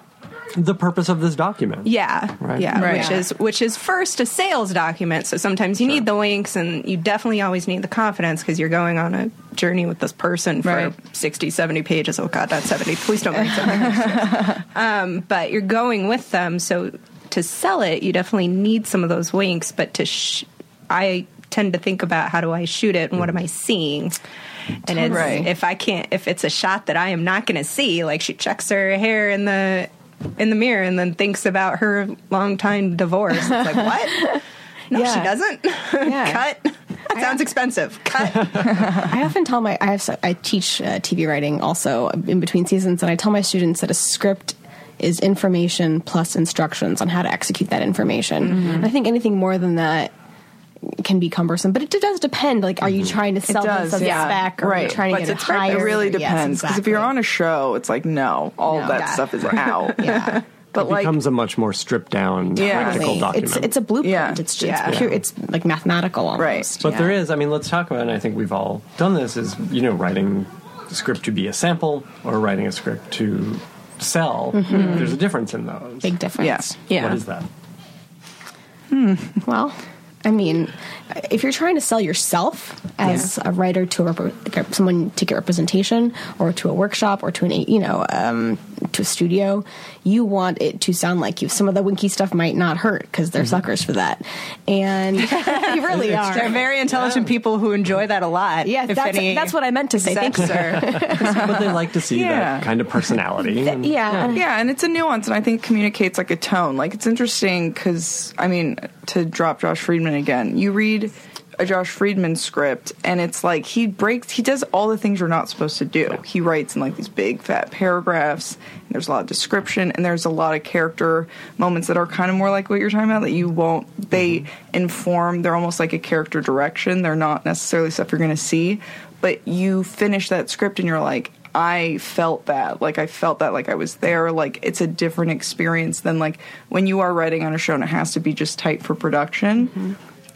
the purpose of this document.
Yeah,
Right.
yeah,
Right.
which is which is first a sales document. So sometimes you need the winks, and you definitely always need the confidence because you're going on a journey with this person for
Right.
60, 70 pages. Oh God, that's 70. Please don't read 70. um, but you're going with them, so to sell it, you definitely need some of those winks. But to sh- I tend to think about how do I shoot it and what am I seeing. And it's,
Right.
if I can't, if it's a shot that I am not going to see, like she checks her hair in the in the mirror and then thinks about her long time divorce. It's like what? No, she doesn't.
Yeah.
Cut. That sounds expensive. Cut.
I often tell my I have I teach uh, TV writing also in between seasons, and I tell my students that a script is information plus instructions on how to execute that information. And I think anything more than that can be cumbersome, but it does depend. Like, are you trying to sell
does,
this as a
yeah.
spec, or are you
right.
trying to
But
get it
it's-
higher?
It really
Yes,
depends because if you're on a show, it's like no, all
No.
that
Yeah.
stuff is out.
yeah,
But
it
like,
becomes a much more stripped down
Yeah.
practical document.
It's it's a blueprint.
Yeah.
It's just
Yeah.
it's pure. It's like mathematical almost.
Right.
But
Yeah.
there is, I mean, let's talk about, and I think we've all done this, is, you know, writing a script to be a sample or writing a script to sell. There's a difference in those.
Big difference.
Yeah.
Yeah.
What is that? Hmm.
Well, I mean, if you're trying to sell yourself as a writer to a rep- someone to get representation, or to a workshop, or to an you know um, to a studio, you want it to sound like you. Some of the winky stuff might not hurt because they're suckers for that, and you really are.
They're very intelligent people who enjoy that a lot.
yeah,
if
that's,
any
that's what I meant to say. Thank you.
execs are-
but they like to see
Yeah.
that kind of personality. and-
Yeah,
Yeah, and it's a nuance, and I think communicates like a tone. Like it's interesting because I mean, to drop Josh Friedman again, you read a Josh Friedman script, and it's like he breaks, he does all the things you're not supposed to do. He writes in like these big fat paragraphs, and there's a lot of description, and there's a lot of character moments that are kind of more like what you're talking about that you won't. They mm-hmm. inform. They're almost like a character direction. They're not necessarily stuff you're going to see, but you finish that script, and you're like. I felt that. Like I felt that like I was there. Like it's a different experience than like when you are writing on a show and it has to be just tight for production. Mm-hmm.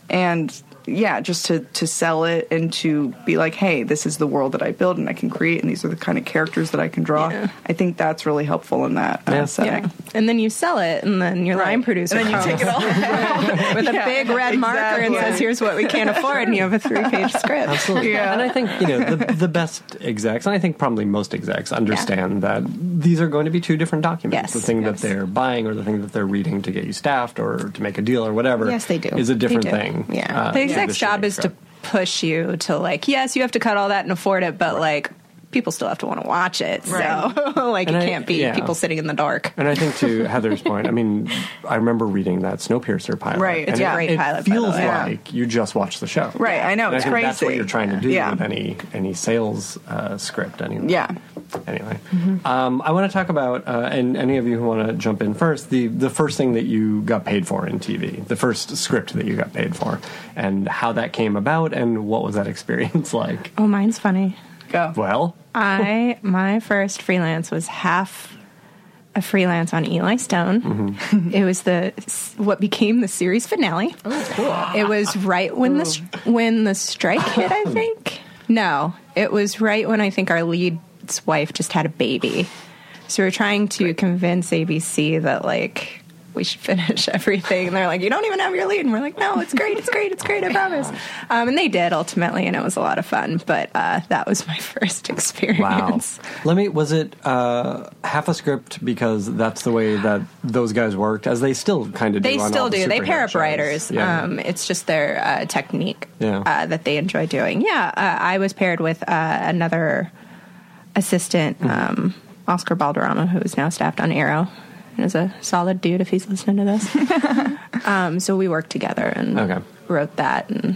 And yeah, just to to sell it and to be like, hey, this is the world that I build and I can create and these are the kind of characters that I can draw.
Yeah.
I think that's really helpful in that uh,
Yeah.
setting.
yeah. And then you sell it, and then your line producer
And then you take it all.
with a big red marker and says, "Here's what we can't afford," and you have a three-page script.
Absolutely.
Yeah.
And I think, you know, the, the best execs, and I think probably most execs understand that these are going to be two different documents.
Yes,
the thing
yes.
that they're buying or the thing that they're reading to get you staffed or to make a deal or whatever.
Yes, they do.
Is a different thing.
Yeah.
uh,
the
shooting
job is to push you to like, yes, you have to cut all that and afford it, but like, people still have to want to watch it. So, like,
And
it
I-
can't be
yeah.
people sitting in the dark.
And I think to Heather's point, I mean, I remember reading that Snowpiercer pilot.
Right, it's a
it-
great
it
pilot, by the
feels
way.
Like you just watched the show.
Right, I know,
And
it's
I think That's what you're trying to do
Yeah.
with any any sales uh, script. Anyway.
Yeah.
Anyway,
Mm-hmm.
um, I want to talk about, uh, and any of you who want to jump in first, the the first thing that you got paid for in TV, the first script that you got paid for, and how that came about, and what was that experience like?
Oh, mine's funny.
Go.
Well,
I my first freelance was half a freelance on Eli Stone. Mm-hmm. It was the what became the series finale. Oh, cool! It was right when the when the strike hit. I think no, it was right when I think our lead's wife just had a baby. So we are trying to convince ABC that like we should finish everything. And they're like, you don't even have your lead. And we're like, no, it's great, it's great, it's great, I promise. Um, and they did ultimately, and it was a lot of fun. But uh, that was my first experience.
Wow. Let me. Was it uh, half a script because that's the way that those guys worked, as they still kind of do.
They
on
still
the
do. They pair up writers.
Yeah.
Um, it's just their uh, technique
Yeah.
uh, that they enjoy doing. Yeah, uh, I was paired with uh, another assistant,
Mm-hmm.
um, Oscar Balderrama, who is now staffed on Arrow. And is a solid dude if he's listening to this. um, so we worked together and
Okay.
wrote that, and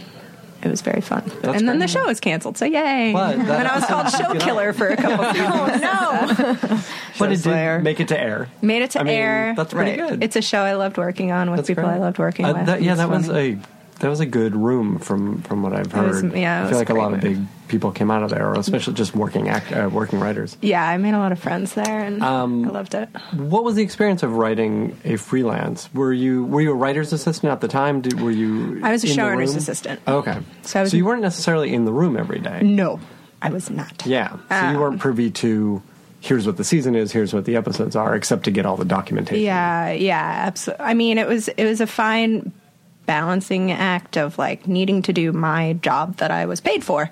it was very fun.
That's
and then
great.
the show was canceled, so yay!
But that
and I was called show killer for a couple of seasons. no,
but it did make it to air.
made it to
I mean,
air.
That's pretty
Right.
good.
It's a show I loved working on with
That's
people
great.
I loved working
Uh,
with.
that- yeah,
It's
that was a that was a good room from from what I've
was-
heard.
yeah,
I feel like a
great
lot of big people came out of there, or especially just working act, uh, working writers.
Yeah, I made a lot of friends there, and
Um,
I loved it.
What was the experience of writing a freelance? Were you were you a writer's assistant at the time? Did, were you?
I was a showrunner's assistant.
Okay,
So I was-
you weren't necessarily in the room every day.
No, I was not.
Yeah, so you weren't privy to. Here's what the season is. Here's what the episodes are, except to get all the documentation.
Yeah, yeah, absolutely. I mean, it was it was a fine balancing act of like needing to do my job that I was paid for.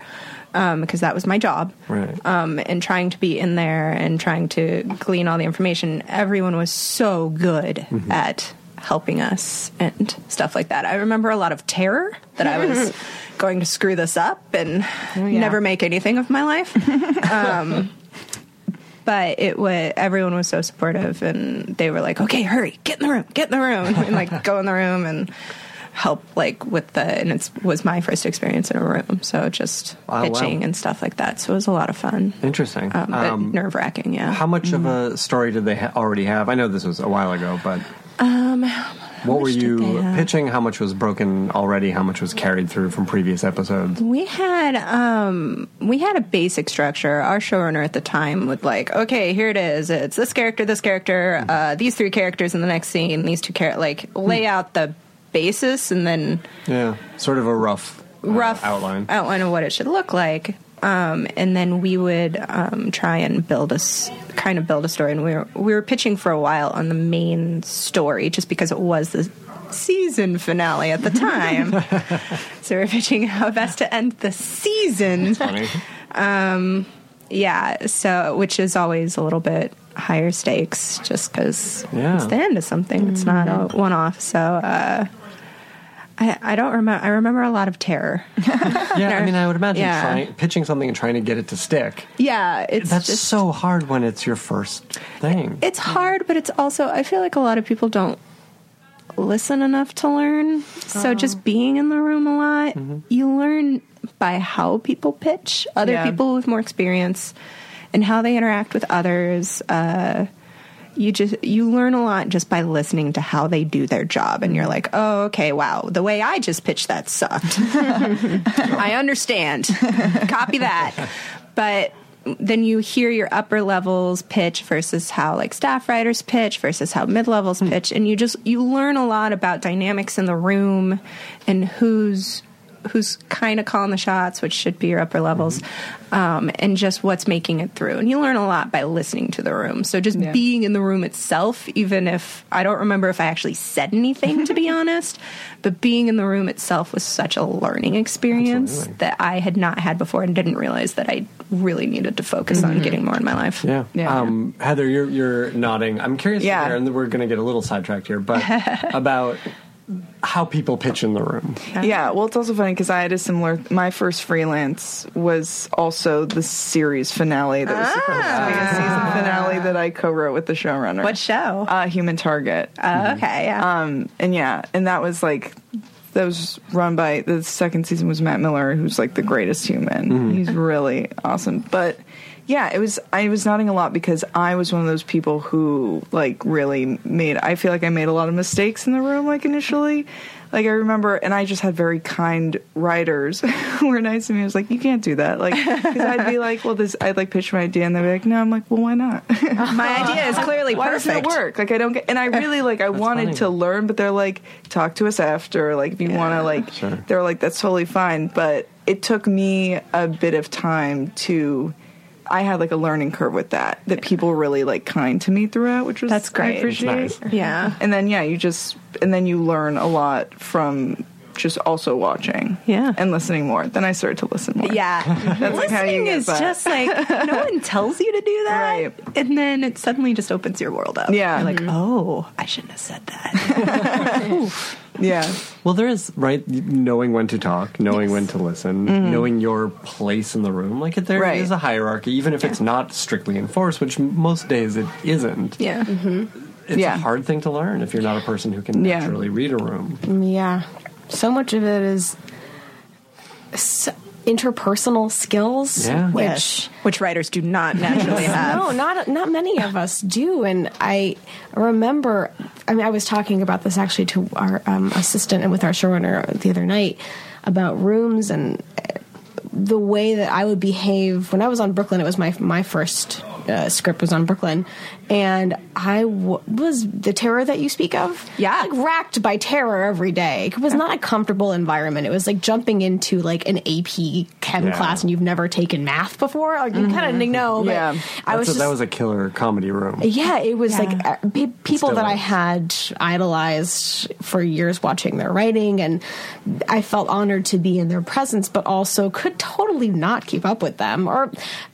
Um, because that was my job,
Right.
Um, and trying to be in there and trying to glean all the information. Everyone was so good
Mm-hmm.
at helping us and stuff like that. I remember a lot of terror that I was going to screw this up and never make anything of my life. um, but it was everyone was so supportive and they were like okay hurry get in the room get in the room and like go in the room and help like with the and it was my first experience in a room so just
Oh, wow.
pitching and stuff like that so it was a lot of fun
Interesting.
um, but
Um,
nerve-wracking yeah
How much of a story did they ha- already have? I know this was a while ago, but
Um,
What were you pitching? How much was broken already? How much was carried through from previous episodes?
We had um we had a basic structure. Our showrunner at the time would like, okay, here it is. It's this character, this character, uh, these three characters in the next scene, these two characters. Like lay out the basis and then
Yeah, sort of a rough, uh,
rough
outline.
outline of what it should look like. Um, and then we would um, try and build a s- kind of build a story. And we were we were pitching for a while on the main story, just because it was the season finale at the time. so we're pitching how best to end the season.
Funny.
Yeah, so which is always a little bit higher stakes, just because
Yeah.
it's the end of something. It's not a one off. So. Uh, I, I don't remember. I remember a lot of terror.
Yeah, I mean, I would imagine
Yeah.
trying, pitching something and trying to get it to stick.
Yeah, it's
That's
just
so hard when it's your first thing.
it's hard, but it's also I feel like a lot of people don't listen enough to learn. So just being in the room a lot, you learn by how people pitch, other
Yeah.
people with more experience, and how they interact with others. Uh, you just you learn a lot just by listening to how they do their job. And you're like oh okay wow the way i just pitched that sucked. I understand. Copy that. But then you hear your upper levels pitch versus how like staff writers pitch versus how mid levels hmm. pitch. And you just you learn a lot about dynamics in the room and who's who's kind of calling the shots which should be your upper levels um, and just what's making it through and you learn a lot by listening to the room so just
Yeah.
being in the room itself even if i don't remember if i actually said anything to be honest but being in the room itself was such a learning experience
Absolutely.
that i had not had before and didn't realize that i really needed to focus on getting more in my life
Yeah.
Yeah.
Um, Heather, you're you're nodding. I'm curious
Yeah.
to hear, and we're going to get a little sidetracked here, but about how people pitch in the room.
Yeah, well, it's also funny because I had a similar. My first freelance was also the series finale that was supposed to be a season finale that I co-wrote with the showrunner.
what show
Uh, Human Target.
Oh, okay yeah
Um, and yeah, and that was like that was run by the second season was Matt Miller, who's like the greatest human. He's really awesome. But yeah, it was I was nodding a lot because I was one of those people who like really made I feel like I made a lot of mistakes in the room like initially. Like I remember, and I just had very kind writers who were nice to me. I was like, "You can't do that." Like, because I'd be like, "Well, this," I'd like pitch my idea, and they'd be like, "No." I'm like, "Well, why not?"
my idea is clearly
why
perfect
doesn't it work? Like I don't get, and I really like I wanted
funny.
to learn, but they're like, talk to us after. Like if you want to, like
Sure.
they're like that's totally fine. But it took me a bit of time to. I had like a learning curve with that. That people were really like kind to me throughout, which was
That's great.
I appreciate.
Nice.
yeah
And then yeah, you just and then you learn a lot from just also watching,
Yeah.
and listening more. Then I started to listen more.
Yeah,
That's like how you
listening
get
is
that.
just like no one tells you to do that,
Right.
and then it suddenly just opens your world up.
Yeah.
You're like, mm-hmm. oh, I shouldn't have said that.
yeah,
Well, there is right knowing when to talk, knowing when to listen, knowing your place in the room. Like there is
Mm-hmm. Right.
a hierarchy, even if it's not strictly enforced, which most days it isn't.
yeah,
It's
Yeah.
a hard thing to learn if you're not a person who can
Yeah.
naturally read a room.
Yeah. So much of it is s- interpersonal skills,
Yeah.
which
which which writers do not naturally have.
no, not not many of us do. And I remember, I mean, I was talking about this actually to our um, assistant and with our showrunner the other night about rooms and the way that I would behave when I was on Brooklyn. It was my my first uh, script was on Brooklyn, and I w- was the terror that you speak of.
Yeah.
like racked by terror every day. It was not a comfortable environment. It was like jumping into like an AP chem
Yeah.
class and you've never taken math before. Like you kind of know. But
Yeah.
I
That's
was
a,
just,
that was a killer comedy room.
yeah, it was
Yeah.
like uh, pe- people
Still
that I had idolized for years watching their writing, and I felt honored to be in their presence, but also could totally not keep up with them. Or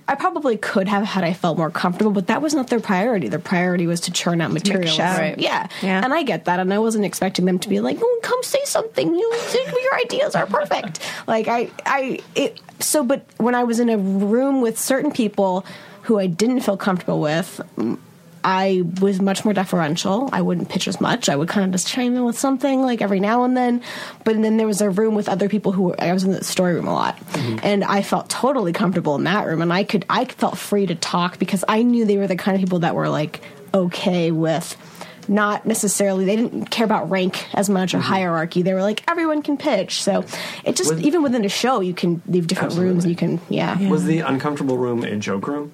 I probably could have had I felt more comfortable, but that was not their priority. Their priority was to churn out material.
Right.
Yeah.
Yeah.
and I get that, and I wasn't expecting them to be like, "Oh, come say something. You, your ideas are perfect." Like I, I, it. So, but when I was in a room with certain people who I didn't feel comfortable with, I was much more deferential. I wouldn't pitch as much. I would kind of just chime in with something like every now and then. But then there was a room with other people who I was in the story room a lot, mm-hmm. and I felt totally comfortable in that room. And I could I felt free to talk because I knew they were the kind of people that were like okay with not necessarily they didn't care about rank as much or mm-hmm. hierarchy. They were like everyone can pitch. So it just
Was-
even within a show you can leave different rooms. You can yeah.
Was the uncomfortable room a joke room?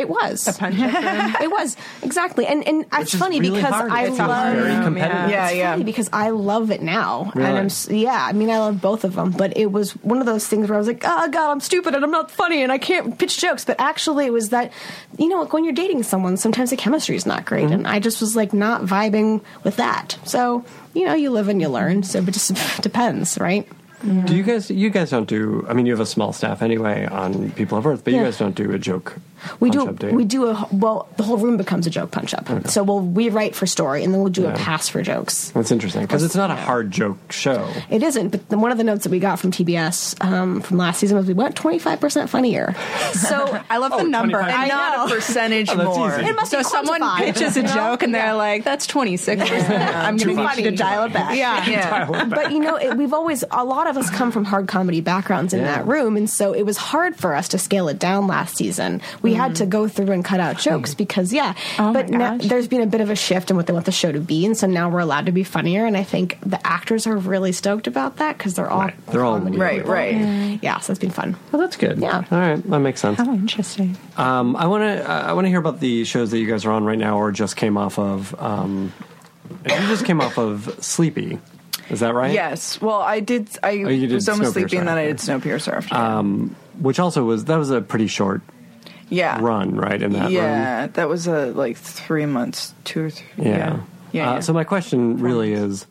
It was.
A punch
it was exactly, and and it's
Which is
funny
really
because
hard.
I
It's
love.
very competitive.
Yeah,
It's
yeah.
funny because I love it now,
Really?
and I'm yeah. I mean, I love both of them, but it was one of those things where I was like, oh god, I'm stupid and I'm not funny and I can't pitch jokes. But actually, it was that you know, like when you're dating someone, sometimes the chemistry is not great,
Mm-hmm.
and I just was like not vibing with that. So you know, you live and you learn. So it just depends, right?
Do you guys? You guys don't do. I mean, you have a small staff anyway on People of Earth, but you guys don't do a joke.
We
punch
do.
Up, do
we do a well. The whole room becomes a joke punch up. So we'll we write for story, and then we'll do
Yeah.
a pass for jokes.
That's interesting because it's not a hard joke show.
It isn't, but the, one of the notes that we got from TBS um, from last season was we went 25% funnier. So
I love the number.
25.
And
I
not
know.
a percentage
Oh,
more.
easy.
it must
So
be
someone pitches a joke and they're
Yeah.
like, "That's twenty six percent." I'm going to need you to dial it back.
Yeah.
Yeah.
but you know, it, we've always a lot of us come from hard comedy backgrounds in
Yeah.
that room, and so it was hard for us to scale it down last season. We had to go through and cut out jokes because, yeah.
Oh
but
my
now, there's been a bit of a shift in what they want the show to be, and so now we're allowed to be funnier. And I think the actors are really stoked about that because they're all
Right. They're all
comedy
Right,
people.
right.
Yeah, so it's been fun.
Well, that's good.
Yeah.
All right, that makes sense.
How interesting.
Um, I want to. I want to hear about the shows that you guys are on right now, or just came off of. Um, you just came off of Sleepy. Is that right?
Yes. Well, I did. I
Oh, did
was almost
Snowpiercer
sleepy, and then I
after.
did Snowpiercer after. that.
Which also was that was a pretty short
yeah.
run, right? In that room.
yeah, that was a like three months, two or three.
Yeah.
Yeah. Yeah.
Uh,
yeah. Mm-hmm.
So my question really is,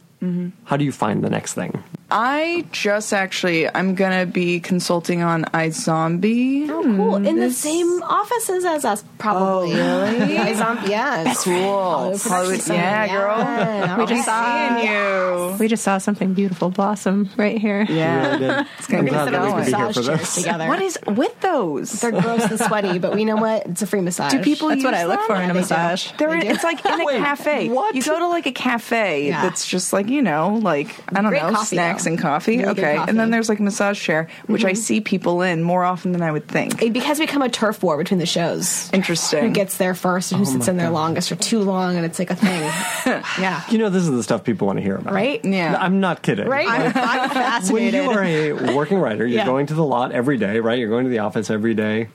how do you find the next thing?
I just actually, I'm gonna be consulting on iZombie.
Oh, cool. In the same offices as us, probably.
Oh, really?
Yeah, zombie, yes.
Cool.
Hollywood
Hollywood-
Production
yeah, girl.
yeah.
We just
Seeing
saw
you.
we just saw something beautiful blossom right here.
Yeah.
Really did.
It's gonna
I'm
be
glad that we
going.
could be here for
chairs
this.
together.
What is with those?
They're gross and sweaty, but we know what? It's a free massage.
Do people
That's what I look
them?
for in a
they do.
massage.
They're
They do.
it's like in a
Wait,
cafe.
what?
You go to like a cafe
Yeah.
that's just like you know, like I don't
Great
know,
coffee,
snacks and coffee.
Really
okay,
coffee.
and then there's like a massage chair, which I mm-hmm. see people in more often than I would think.
It has become a turf war between the shows.
Interesting.
Who gets there first and who oh sits in there longest or too long, and it's like a thing. yeah.
You know, this is the stuff people want to hear about,
Right?
Yeah.
I'm not kidding.
Right? I'm, I'm
When you are a working writer, you're
Yeah.
going to the lot every day, right? You're going to the office every day.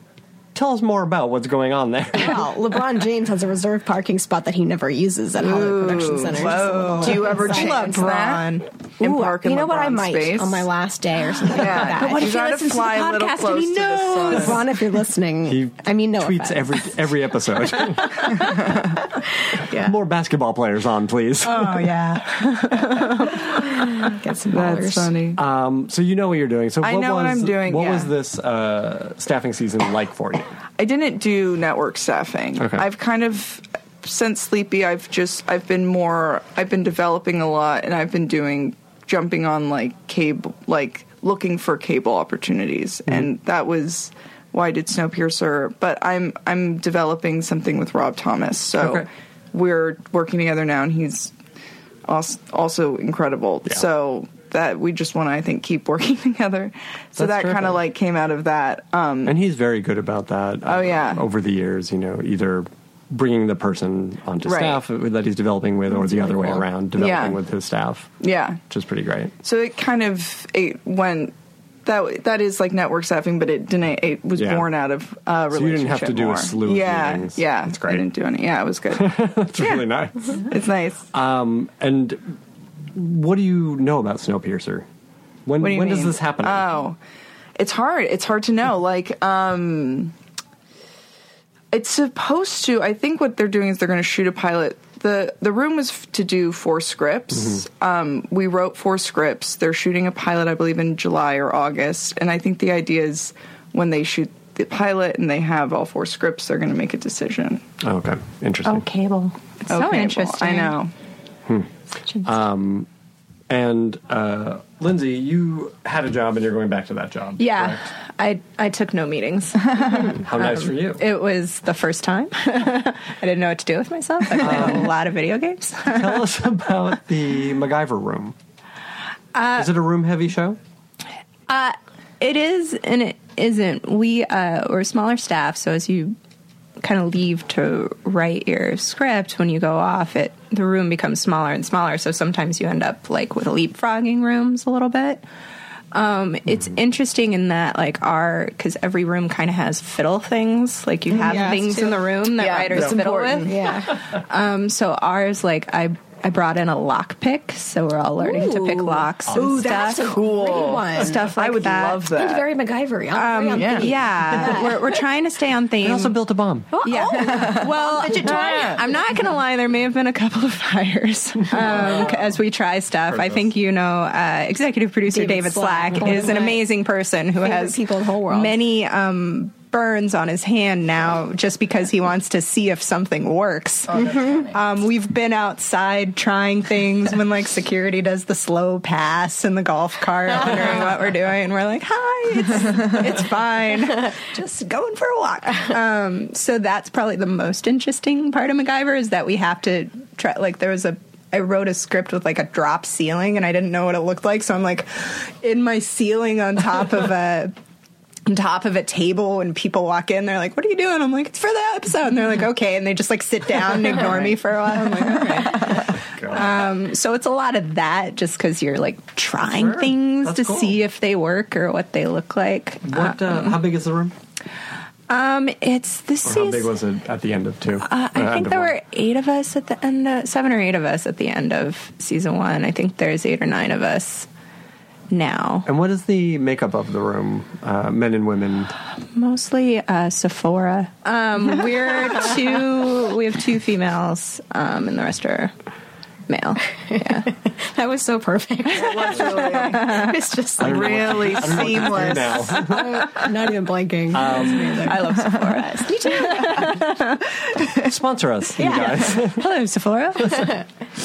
Tell us more about what's going on there.
Well, LeBron James has a reserved parking spot that he never uses at Hollywood Production Center.
Whoa. Do you ever
insight.
chance that? And
Ooh,
park in
you know what? I might
space?
on my last day or something like that.
But what
You
if he
gotta
listens to the
fly a little
podcast and
close
he
to the sun.
knows?
LeBron, if you're listening,
He
I mean, no
tweets
offense.
every every episode.
Yeah.
More basketball players on, please.
Oh yeah.
Get some
That's funny.
Um, so you know what you're doing. So
I
what
know
was,
what I'm doing,
What
yeah.
was this uh, staffing season like for you?
I didn't do network staffing.
Okay.
I've kind of since Sleepy, I've just I've been more I've been developing a lot, and I've been doing jumping on like cable, like looking for cable opportunities,
Mm-hmm.
and that was why I did Snowpiercer. But I'm I'm developing something with Rob Thomas, so
Okay.
we're working together now, and he's als- also incredible.
Yeah.
So. That we just want to, I think, keep working together. So
That's
that kind of like came out of that. Um,
And he's very good about that. uh,
Oh, yeah.
Over the years, you know, either bringing the person onto
Right.
staff that he's developing with, or the other way around, developing
Yeah.
with his staff,
yeah,
which is pretty great.
So it kind of it went that that is like network staffing, but it didn't. It was
Yeah.
born out of uh,
So you didn't have to
relationship
do a
more.
slew of
yeah,
meetings.
Yeah,
That's great.
I didn't do any. Yeah, it was good.
It's really nice.
it's nice.
Um, and what do you know about Snowpiercer? When
What do you
when does
mean?
this happen?
Oh, it's hard. It's hard to know. Like, um, it's supposed to. I think what they're doing is they're going to shoot a pilot. The The room was f- to do four scripts. Mm-hmm. Um, we wrote four scripts. They're shooting a pilot, I believe, in July or August. And I think the idea is when they shoot the pilot and they have all four scripts, they're going to make a decision.
Oh, okay, interesting.
Oh, cable. It's so oh,
Okay, well,
interesting.
I know. Hmm.
Such an- um,
And uh, Lindsey, you had a job, and you're going back to that job.
yeah,
correct?
I I took no meetings.
How nice for you.
It was the first time. I didn't know what to do with myself. I played a lot of video games.
Tell us about the MacGyver room. is it a room heavy show?
It is and it isn't. We uh, we're a smaller staff, so as you kind of leave to write your script, when you go off, it the room becomes smaller and smaller. So sometimes you end up like with leapfrogging rooms a little bit. Um, it's interesting in that like our because every room kind of has fiddle things. Like you have
Yes,
things
too.
in the room that
Yeah,
writers fiddle
important.
with.
Yeah.
Um, so ours, like I, I brought in a lock pick, so we're all learning to pick locks. and
Ooh,
stuff.
that's cool.
Great one.
Stuff like
I would
that.
love
It's
that.
very MacGyver.
Um,
yeah.
yeah, we're, we're trying to stay on theme.
We also built a bomb.
yeah. well, I'm not going to lie. There may have been a couple of fires um, as we try stuff. I think you know, uh, executive producer
David
David,
Slack,
Slack, is an amazing person who has
people in the whole world.
many um, burns on his hand now, just because he wants to see if something works. Um, we've been outside trying things when like security does the slow pass in the golf cart, wondering what we're doing. And we're like, "Hi, it's, it's fine, just going for a walk." Um, so that's probably the most interesting part of MacGyver is that we have to try. Like there was a. I wrote a script with like a drop ceiling, and I didn't know what it looked like, so I'm like in my ceiling on top of a on top of a table and people walk in they're like what are you doing i'm like it's for the episode and they're like okay and they just like sit down and ignore me for a while i'm like okay um, so it's a lot of that just because you're like trying
Sure.
things
That's
to
cool.
see if they work or what they look like
What? Uh, how big is the room?
um it's this
Or how big was it at the end of two?
uh, I think there were eight of us at the end, of, seven or eight of us at the end of season one. I think there's eight or nine of us now.
And what is the makeup of the room? Uh, men and women.
Mostly uh, Sephora. Um, we're two. We have two females, um, and the rest are male. Yeah.
that was so perfect. it's just like
really seamless.
I'm not even blanking.
Um, I love Sephora.
Sponsor us, you guys.
Hello, Sephora.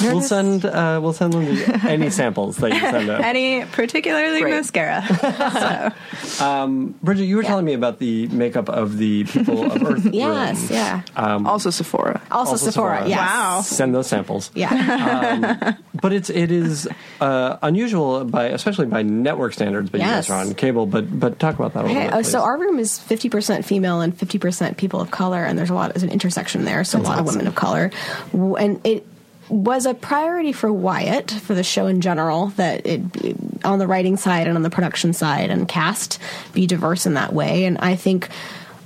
we'll send. Uh, we'll send them any samples that you send us.
Any particularly
Great.
mascara?
Um, Brigitte, you were telling me about the makeup of the people of Earth.
yes,
room.
yeah.
Um, also Sephora.
Also,
Also
Sephora.
Sephora.
Yes.
Wow.
Send those samples.
Yeah.
But it's it is uh, unusual by especially by network standards. But
Yes.
you guys are on cable. But but talk about that a little
Okay,
bit.
uh,
please.
so our room is 50% female and 50% people of color, and there's a lot, there's an intersection there, so a lot of women of color. And it was a priority for Wyatt, for the show in general, that it, on the writing side and on the production side and cast, be diverse in that way. And I think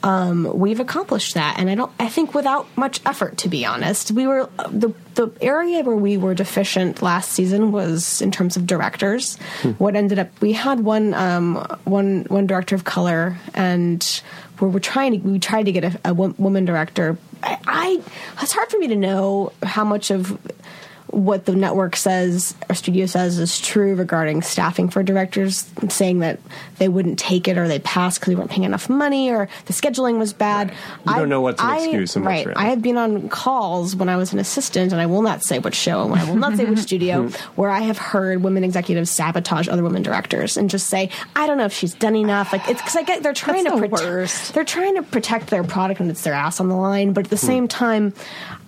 um, we've accomplished that, and I don't. I think without much effort, to be honest, we were the the area where we were deficient last season was in terms of directors. What ended up, we had one um, one one director of color, and we were trying to we tried to get a, a woman director. I, I it's hard for me to know how much of what the network says or studio says is true regarding staffing for directors, saying that they wouldn't take it or they passed because they weren't paying enough money or the scheduling was bad.
You don't know what's an
I-
excuse and
right.
real.
I have been on calls when I was an assistant, and I will not say which show and I will not say which studio, where I have heard women executives sabotage other women directors and just say, "I don't know if she's done enough." Like it's because I get they're trying
That's
to
the
protect.
worst.
They're trying to protect their product and it's their ass on the line, but at the hmm. same time.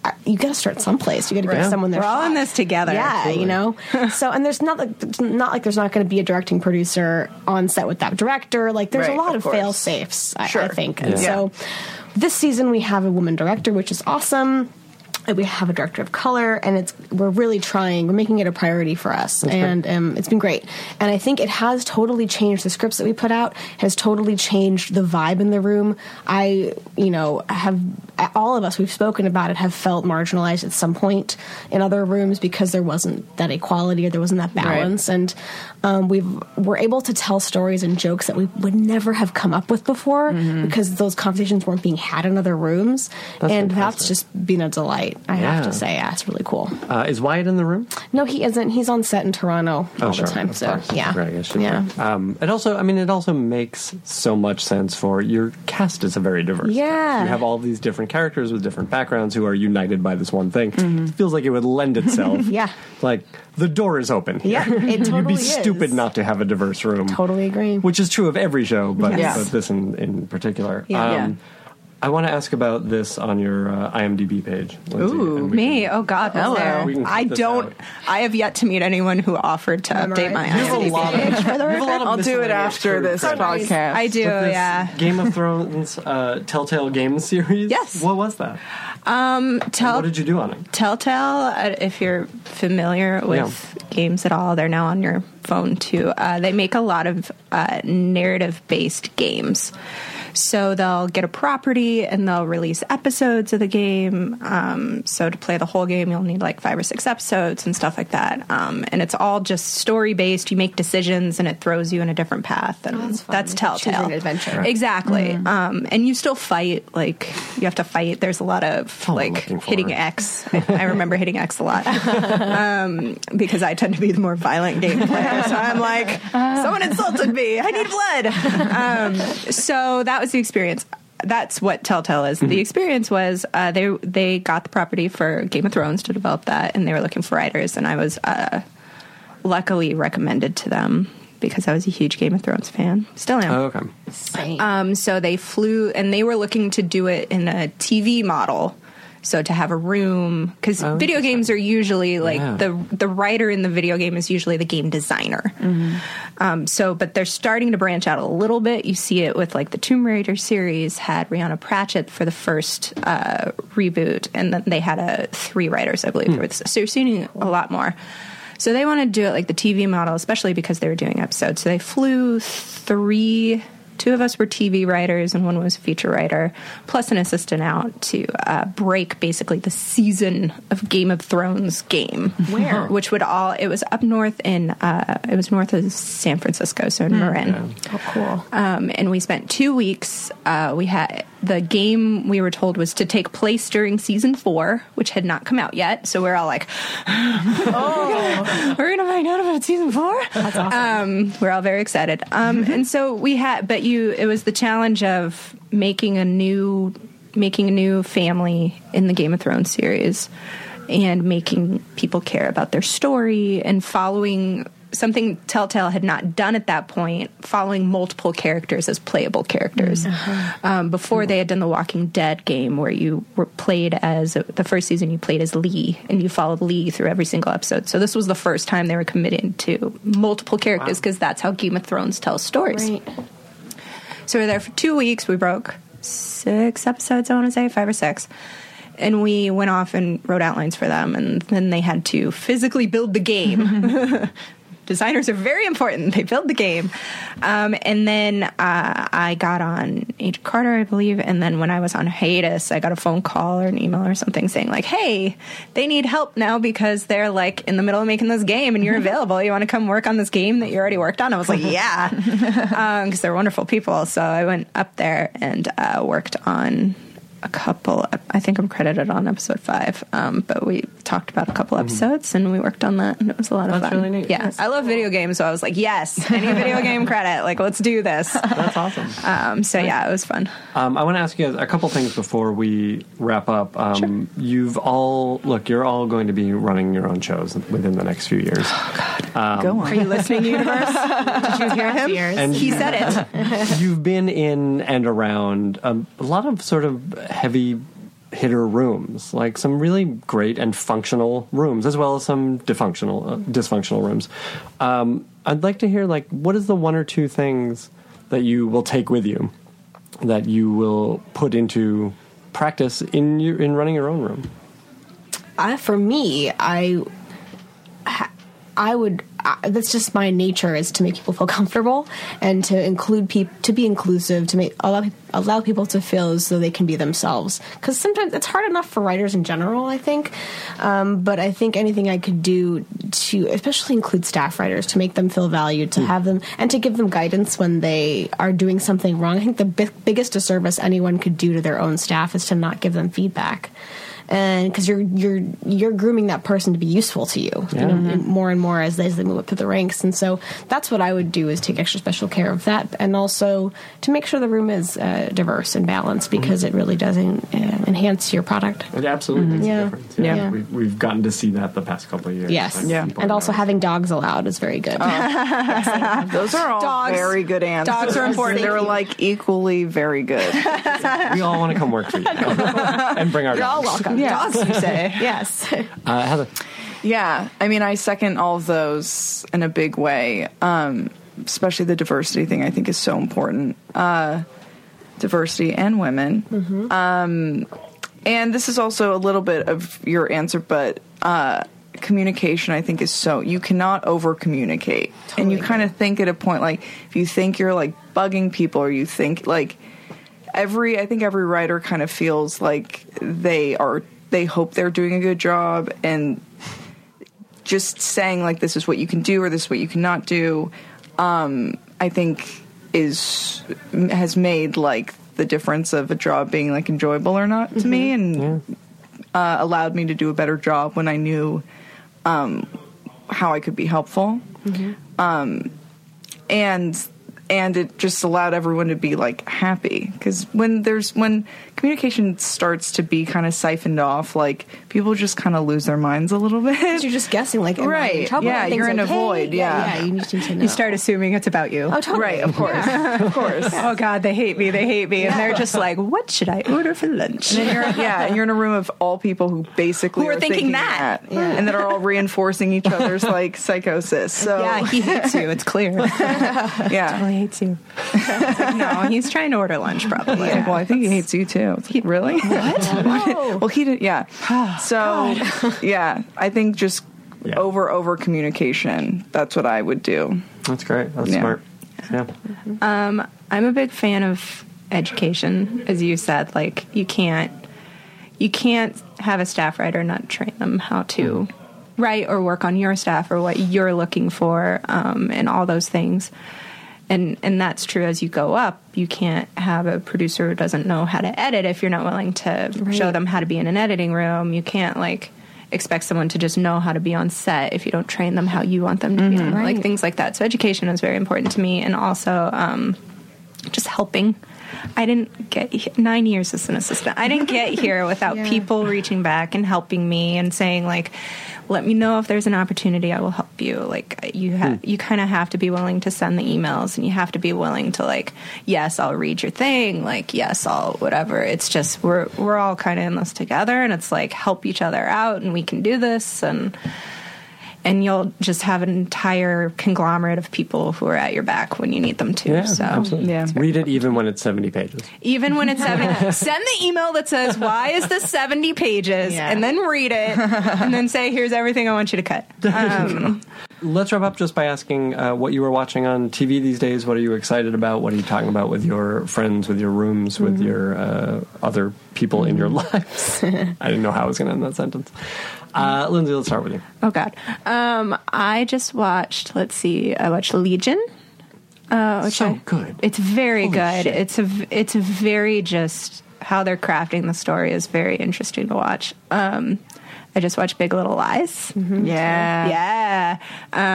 I- You got to start someplace. You got to give someone their
We're all in this together.
Yeah, you know. so, and there's not like not like there's not going to be a directing producer on set with that director. Like, there's
Right,
a lot
of
of, fail safes. I, I think, and
Yeah.
so this season we have a woman director, which is awesome. We have a director of color, and it's we're really trying. We're making it a priority for us, and um, it's been great. And I think it has totally changed the scripts that we put out. Has totally changed the vibe in the room. I, you know, have all of us we've spoken about it have felt marginalized at some point in other rooms because there wasn't that equality or there wasn't that balance, and um, we've we're able to tell stories and jokes that we would never have come up with before because those conversations weren't being had in other rooms,
That's
and
fantastic.
that's just been a delight. I have to say, yeah, it's really cool.
uh, is Wyatt in the room?
No, he isn't. He's on set in Toronto all the time. So
course.
yeah,
Right,
yeah.
Um, it also, I mean, it also makes so much sense for your cast is a very diverse.
Yeah.
cast. you have all these different characters with different backgrounds who are united by this one thing. It feels like it would lend itself.
Mm-hmm. Yeah.
like the door is open.
Yeah, it
You'd be
is.
stupid not to have a diverse room.
Totally agree.
Which is true of every show, but,
Yes.
but this in, in particular. Um,
Yeah.
I want to ask about this on your uh, IMDb page. Lindsey,
Ooh,
Me?
can-
Oh God, was
Hello.
there?
We can cut
I don't.
out.
I have yet to meet anyone who offered to update my
You
IMDb page for the
have a lot of
I'll do it after this podcast.
I do,
this
yeah.
Game of Thrones uh, Telltale Games series.
Yes.
What was that?
Um, tell
what did you do on it?
Telltale, uh, if you're familiar with games at all, they're now on your phone too. Uh, they make a lot of uh, narrative based games. So they'll get a property and they'll release episodes of the game. Um, so to play the whole game, you'll need like five or six episodes and stuff like that. Um, and it's all just story based. You make decisions and it throws you in a different path. And
that's fun.
that's Telltale.
an adventure.
Exactly. Um, and you still fight. Like you have to fight. There's a lot of
all I'm
like
looking for.
hitting X. I, I remember hitting X a lot um, because I tend to be the more violent game player. So I'm like, someone insulted me. I need blood. Um, so that was the experience. That's what Telltale is. The experience was uh, they they got the property for Game of Thrones to develop that, and they were looking for writers, and I was uh, luckily recommended to them because I was a huge Game of Thrones fan. Still am.
Oh, okay.
Same.
Um, so they flew, and they were looking to do it in a TV model. So to have a room, because
Oh,
video games are usually like
Yeah.
the the writer in the video game is usually the game designer. Um, so, but they're starting to branch out a little bit. You see it with like the Tomb Raider series had Rhianna Pratchett for the first uh, reboot, and then they had a three writers, I believe. Was, so you're seeing a lot more. So they want to do it like the TV model, especially because they were doing episodes. So they flew three. Two of us were TV writers, and one was a feature writer, plus an assistant out to uh, break basically the season of Game of Thrones game. Where? Which would all, it was up north in, uh, it was north of San Francisco, so in Marin.
oh, cool.
Um, and we spent two weeks. Uh, we had the game we were told was to take place during season four, which had not come out yet. So we're all like, "Oh, we're gonna find out about season four." That's awesome. Um, we're all very excited. Um, and so we had, but you, it was the challenge of making a new, making a new family in the Game of Thrones series. And making people care about their story and following something Telltale had not done at that point, following multiple characters as playable characters. Um, before they had done the Walking Dead game, where you were played as the first season, you played as Lee, and you followed Lee through every single episode. So this was the first time they were committed to multiple characters because that's how Game of Thrones tells stories.
Right.
So we were there for two weeks. We broke six episodes, I want to say, five or six. And we went off and wrote outlines for them. And then they had to physically build the game. Designers are very important. They build the game. Um, and then uh, I got on Agent Carter, I believe. And then when I was on hiatus, I got a phone call or an email or something saying, like, hey, they need help now because they're like in the middle of making this game and you're available. You want to come work on this game that you already worked on? I was like, yeah because they're wonderful people. So I went up there and uh, worked on a couple. I think I'm credited on episode five, um, but we talked about a couple episodes and we worked on that, and it was a lot of
That's
fun.
really neat.
Yeah, I love video games, so I was like, yes, any video game credit, like let's do this.
That's awesome.
Um, so yeah, it was fun.
Um, I want to ask you guys a couple things before we wrap up. Um, You've all look. You're all going to be running your own shows within the next few years.
Go on.
Are you listening, universe? Did you hear him?
Years.
And
He said it.
You've been in and around um, a lot of sort of heavy hitter rooms, like some really great and functional rooms, as well as some dysfunctional uh, dysfunctional rooms. Um, I'd like to hear like what is the one or two things that you will take with you that you will put into practice in your in running your own room.
I, for me, I, I would. I, that's just my nature is to make people feel comfortable and to include people, to be inclusive, to make allow allow people to feel as though they can be themselves. Because sometimes it's hard enough for writers in general, I think. Um, but I think anything I could do to, especially include staff writers, to make them feel valued, to have them and to give them guidance when they are doing something wrong. I think the bi- biggest disservice anyone could do to their own staff is to not give them feedback and because you're you're you're grooming that person to be useful to you, you know, more and more as they, as they move up through the ranks. And so that's what I would do is take extra special care of that, and also to make sure the room is uh, diverse and balanced because it really does en- uh, enhance your product.
It absolutely makes
Yeah.
a difference. Yeah,
Yeah.
We've, we've gotten to see that the past couple of years.
Yes,
Like,
Yeah.
and
are
also
now-
having dogs allowed is very good.
Those are all
Dogs-
very good answers.
dogs are important.
They're like equally very good.
we all want to come work for you and bring our
You're all
dogs.
welcome.
Yeah.
Dogs, you say? yes.
Uh, Heather,
Yeah, I mean, I second all of those in a big way. Um, especially the diversity thing, I think is so important. Uh, diversity and women. Um, and this is also a little bit of your answer, but uh, communication, I think, is so you cannot over communicate, and you kind of think at a point like if you think you're like bugging people, or you think like every I think every writer kind of feels like they are they hope they're doing a good job and just saying like this is what you can do or this is what you cannot do um I think is has made like the difference of a job being like enjoyable or not to me and uh, allowed me to do a better job when I knew um how I could be helpful. Um and and it just allowed everyone to be like happy because when there's when communication starts to be kind of siphoned off like people just kind of lose their minds a little bit
You're just guessing, like, am I in
Right.
trouble?
Yeah,
Everything's
you're in a
okay?
void, yeah.
yeah. You need to know.
You start assuming it's about you.
Oh, totally.
right of course of course
Oh God, they hate me. They hate me, and they're just like, "What should I order for lunch?"
and you're, yeah, and you're in a room of all people who basically
Who are thinking that.
and that are all reinforcing each other's like psychosis. So
Yeah, he hates you. It's clear.
yeah.
totally hates you. It's like, no, he's trying to order lunch, probably.
Like, well, I think he hates you too. It's like, really? What? well, he did. Yeah. So, yeah, I think just
Yeah.
over over communication. That's what I would do.
that's great. That's
Yeah.
smart. Yeah.
Um, I'm a big fan of education, as you said. Like, you can't you can't have a staff writer not train them how to write or work on your staff or what you're looking for, um, and all those things. And and that's true as you go up. You can't have a producer who doesn't know how to edit if you're not willing to show them how to be in an editing room. You can't like expect someone to just know how to be on set if you don't train them how you want them to be on like things like that. So education is very important to me, and also um, just helping. I didn't get nine years as an assistant. I didn't get here without
Yeah.
people reaching back and helping me and saying like, "Let me know if there's an opportunity. I will help you." Like you have, hmm. you kind of have to be willing to send the emails, and you have to be willing to like, "Yes, I'll read your thing." Like, "Yes, I'll whatever." It's just we're we're all kind of in this together, and it's like help each other out, and we can do this, and and you'll just have an entire conglomerate of people who are at your back when you need them to.
Yeah,
so
absolutely.
Yeah.
Read it even when it's 70 pages.
even when it's 70. send the email that says, "Why is this seventy pages?"
Yeah.
and then read it, and then say, "Here's everything I want you to cut." Um,
Let's wrap up just by asking uh, what you were watching on TV these days. What are you excited about? What are you talking about with your friends, with your rooms, with your uh, other people in your lives? I didn't know how I was going to end that sentence. Uh, Lindsey, let's start with you.
oh God, um, I just watched. Let's see, I watched Legion. Uh, which
So
I-
good.
It's very
Holy
good.
shit.
It's a v- it's a very just how they're crafting the story is very interesting to watch. Um, I just watched Big Little Lies.
Yeah.
Yeah,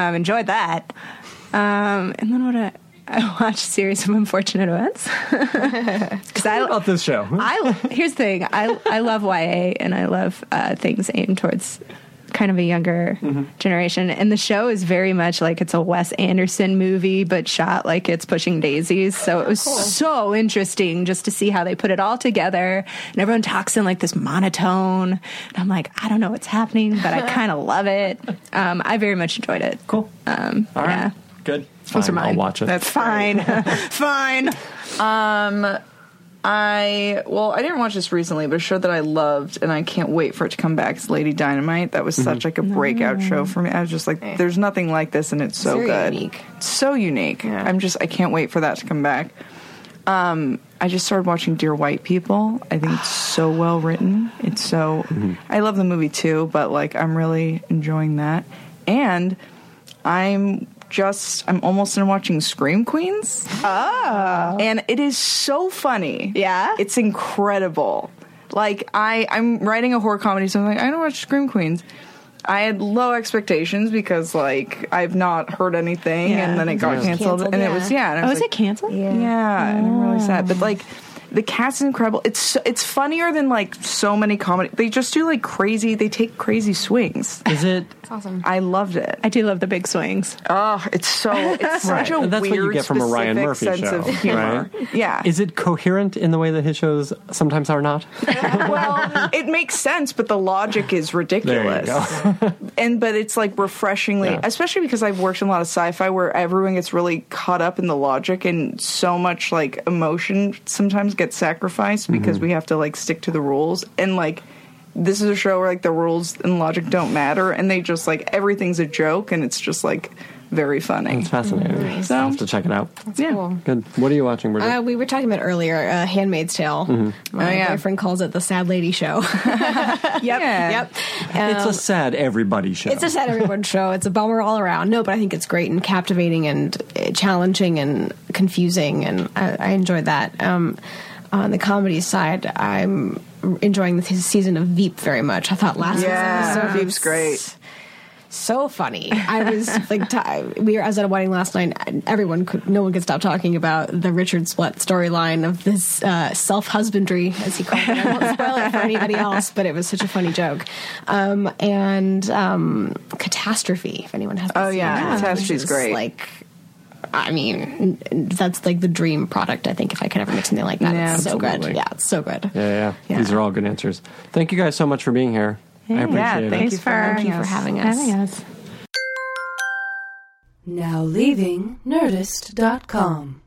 um, enjoyed that. Um, and then what I, I watched a series of unfortunate events. Because I
About this show.
I here's the thing. I I love YA and I love uh, things aimed towards kind of a younger generation. And the show is very much like it's a Wes Anderson movie but shot like it's pushing daisies. So it was so interesting just to see how they put it all together. And everyone talks in like this monotone. And I'm like I don't know what's happening but I kind of love it. Um, I very much enjoyed it.
Cool.
um,
All right.
yeah.
Good.
Those are
Fine, I'll watch it.
That's
fine fine Um,
I well, I didn't watch this recently, but a show that I loved and I can't wait for it to come back is Lady Dynamite. That was such like a breakout show for me. I was just like, there's nothing like this, and it's so
Very
good,
unique.
It's so unique.
Yeah.
I'm just, I can't wait for that to come back. Um, I just started watching Dear White People. I think it's so well written. It's so. I love the movie too, but like I'm really enjoying that, and I'm just I'm almost in watching Scream Queens. Oh, and it is so funny.
Yeah?
it's incredible. Like I, I'm writing a horror comedy, so I'm like, I don't watch Scream Queens. I had low expectations because like I've not heard anything,
Yeah.
and then it got
was
canceled,
canceled,
and it was yeah. And I
Oh,
was
is
like,
it canceled?
Yeah.
yeah, and I'm really sad. But like, the cast is incredible. It's so, it's funnier than like so many comedy. They just do like crazy. They take crazy swings.
Is it?
It's awesome.
I loved it.
I do love the big swings.
Oh, it's so it's such
Right.
a
And that's what you get from a Ryan Murphy
sense
show,
of humor.
right?
Yeah.
Is it coherent in the way that his shows sometimes are not?
well, it makes sense, but the logic is ridiculous.
go.
and but it's like refreshingly,
Yeah.
especially because I've worked in a lot of sci-fi where everyone gets really caught up in the logic and so much like emotion sometimes gets sacrificed because
Mm-hmm.
we have to like stick to the rules and like this is a show where like the rules and logic don't matter and they just like everything's a joke and it's just like very funny.
It's fascinating.
So-
I'll have to check it out.
yeah.
Cool.
Good. What are you watching, Brigitte?
Uh, we were talking about earlier, uh, *Handmaid's Tale*. My
Oh, yeah.
boyfriend calls it the "sad lady show."
Yep.
yep,
it's
Um,
a sad everybody show.
It's a sad everyone show. It's a bummer all around. No, but I think it's great and captivating and uh, challenging and confusing, and I, I enjoyed that. Um, on the comedy side, I'm enjoying this season of Veep very much. I thought last
Yeah,
season was so
Veep's great.
so funny. I was like, t- we were I was at a wedding last night. And everyone could, no one could stop talking about the Richard Splett storyline of this uh, self husbandry, as he called it. I won't spoil it for anybody else, but it was such a funny joke. Um, and um, catastrophe, if anyone has.
Oh, yeah.
seen that,
Catastrophe's
is,
great.
Like. I mean, that's like the dream product. I think if I could ever make something like that,
Yeah,
it's so good. Yeah, it's so good.
yeah, yeah,
Yeah.
These are all good answers. Thank you guys so much for being here. I appreciate
Yeah,
it.
thank
Thanks
you
for,
for
Thank you for having us.
Having us.
Now leaving Nerdist.com.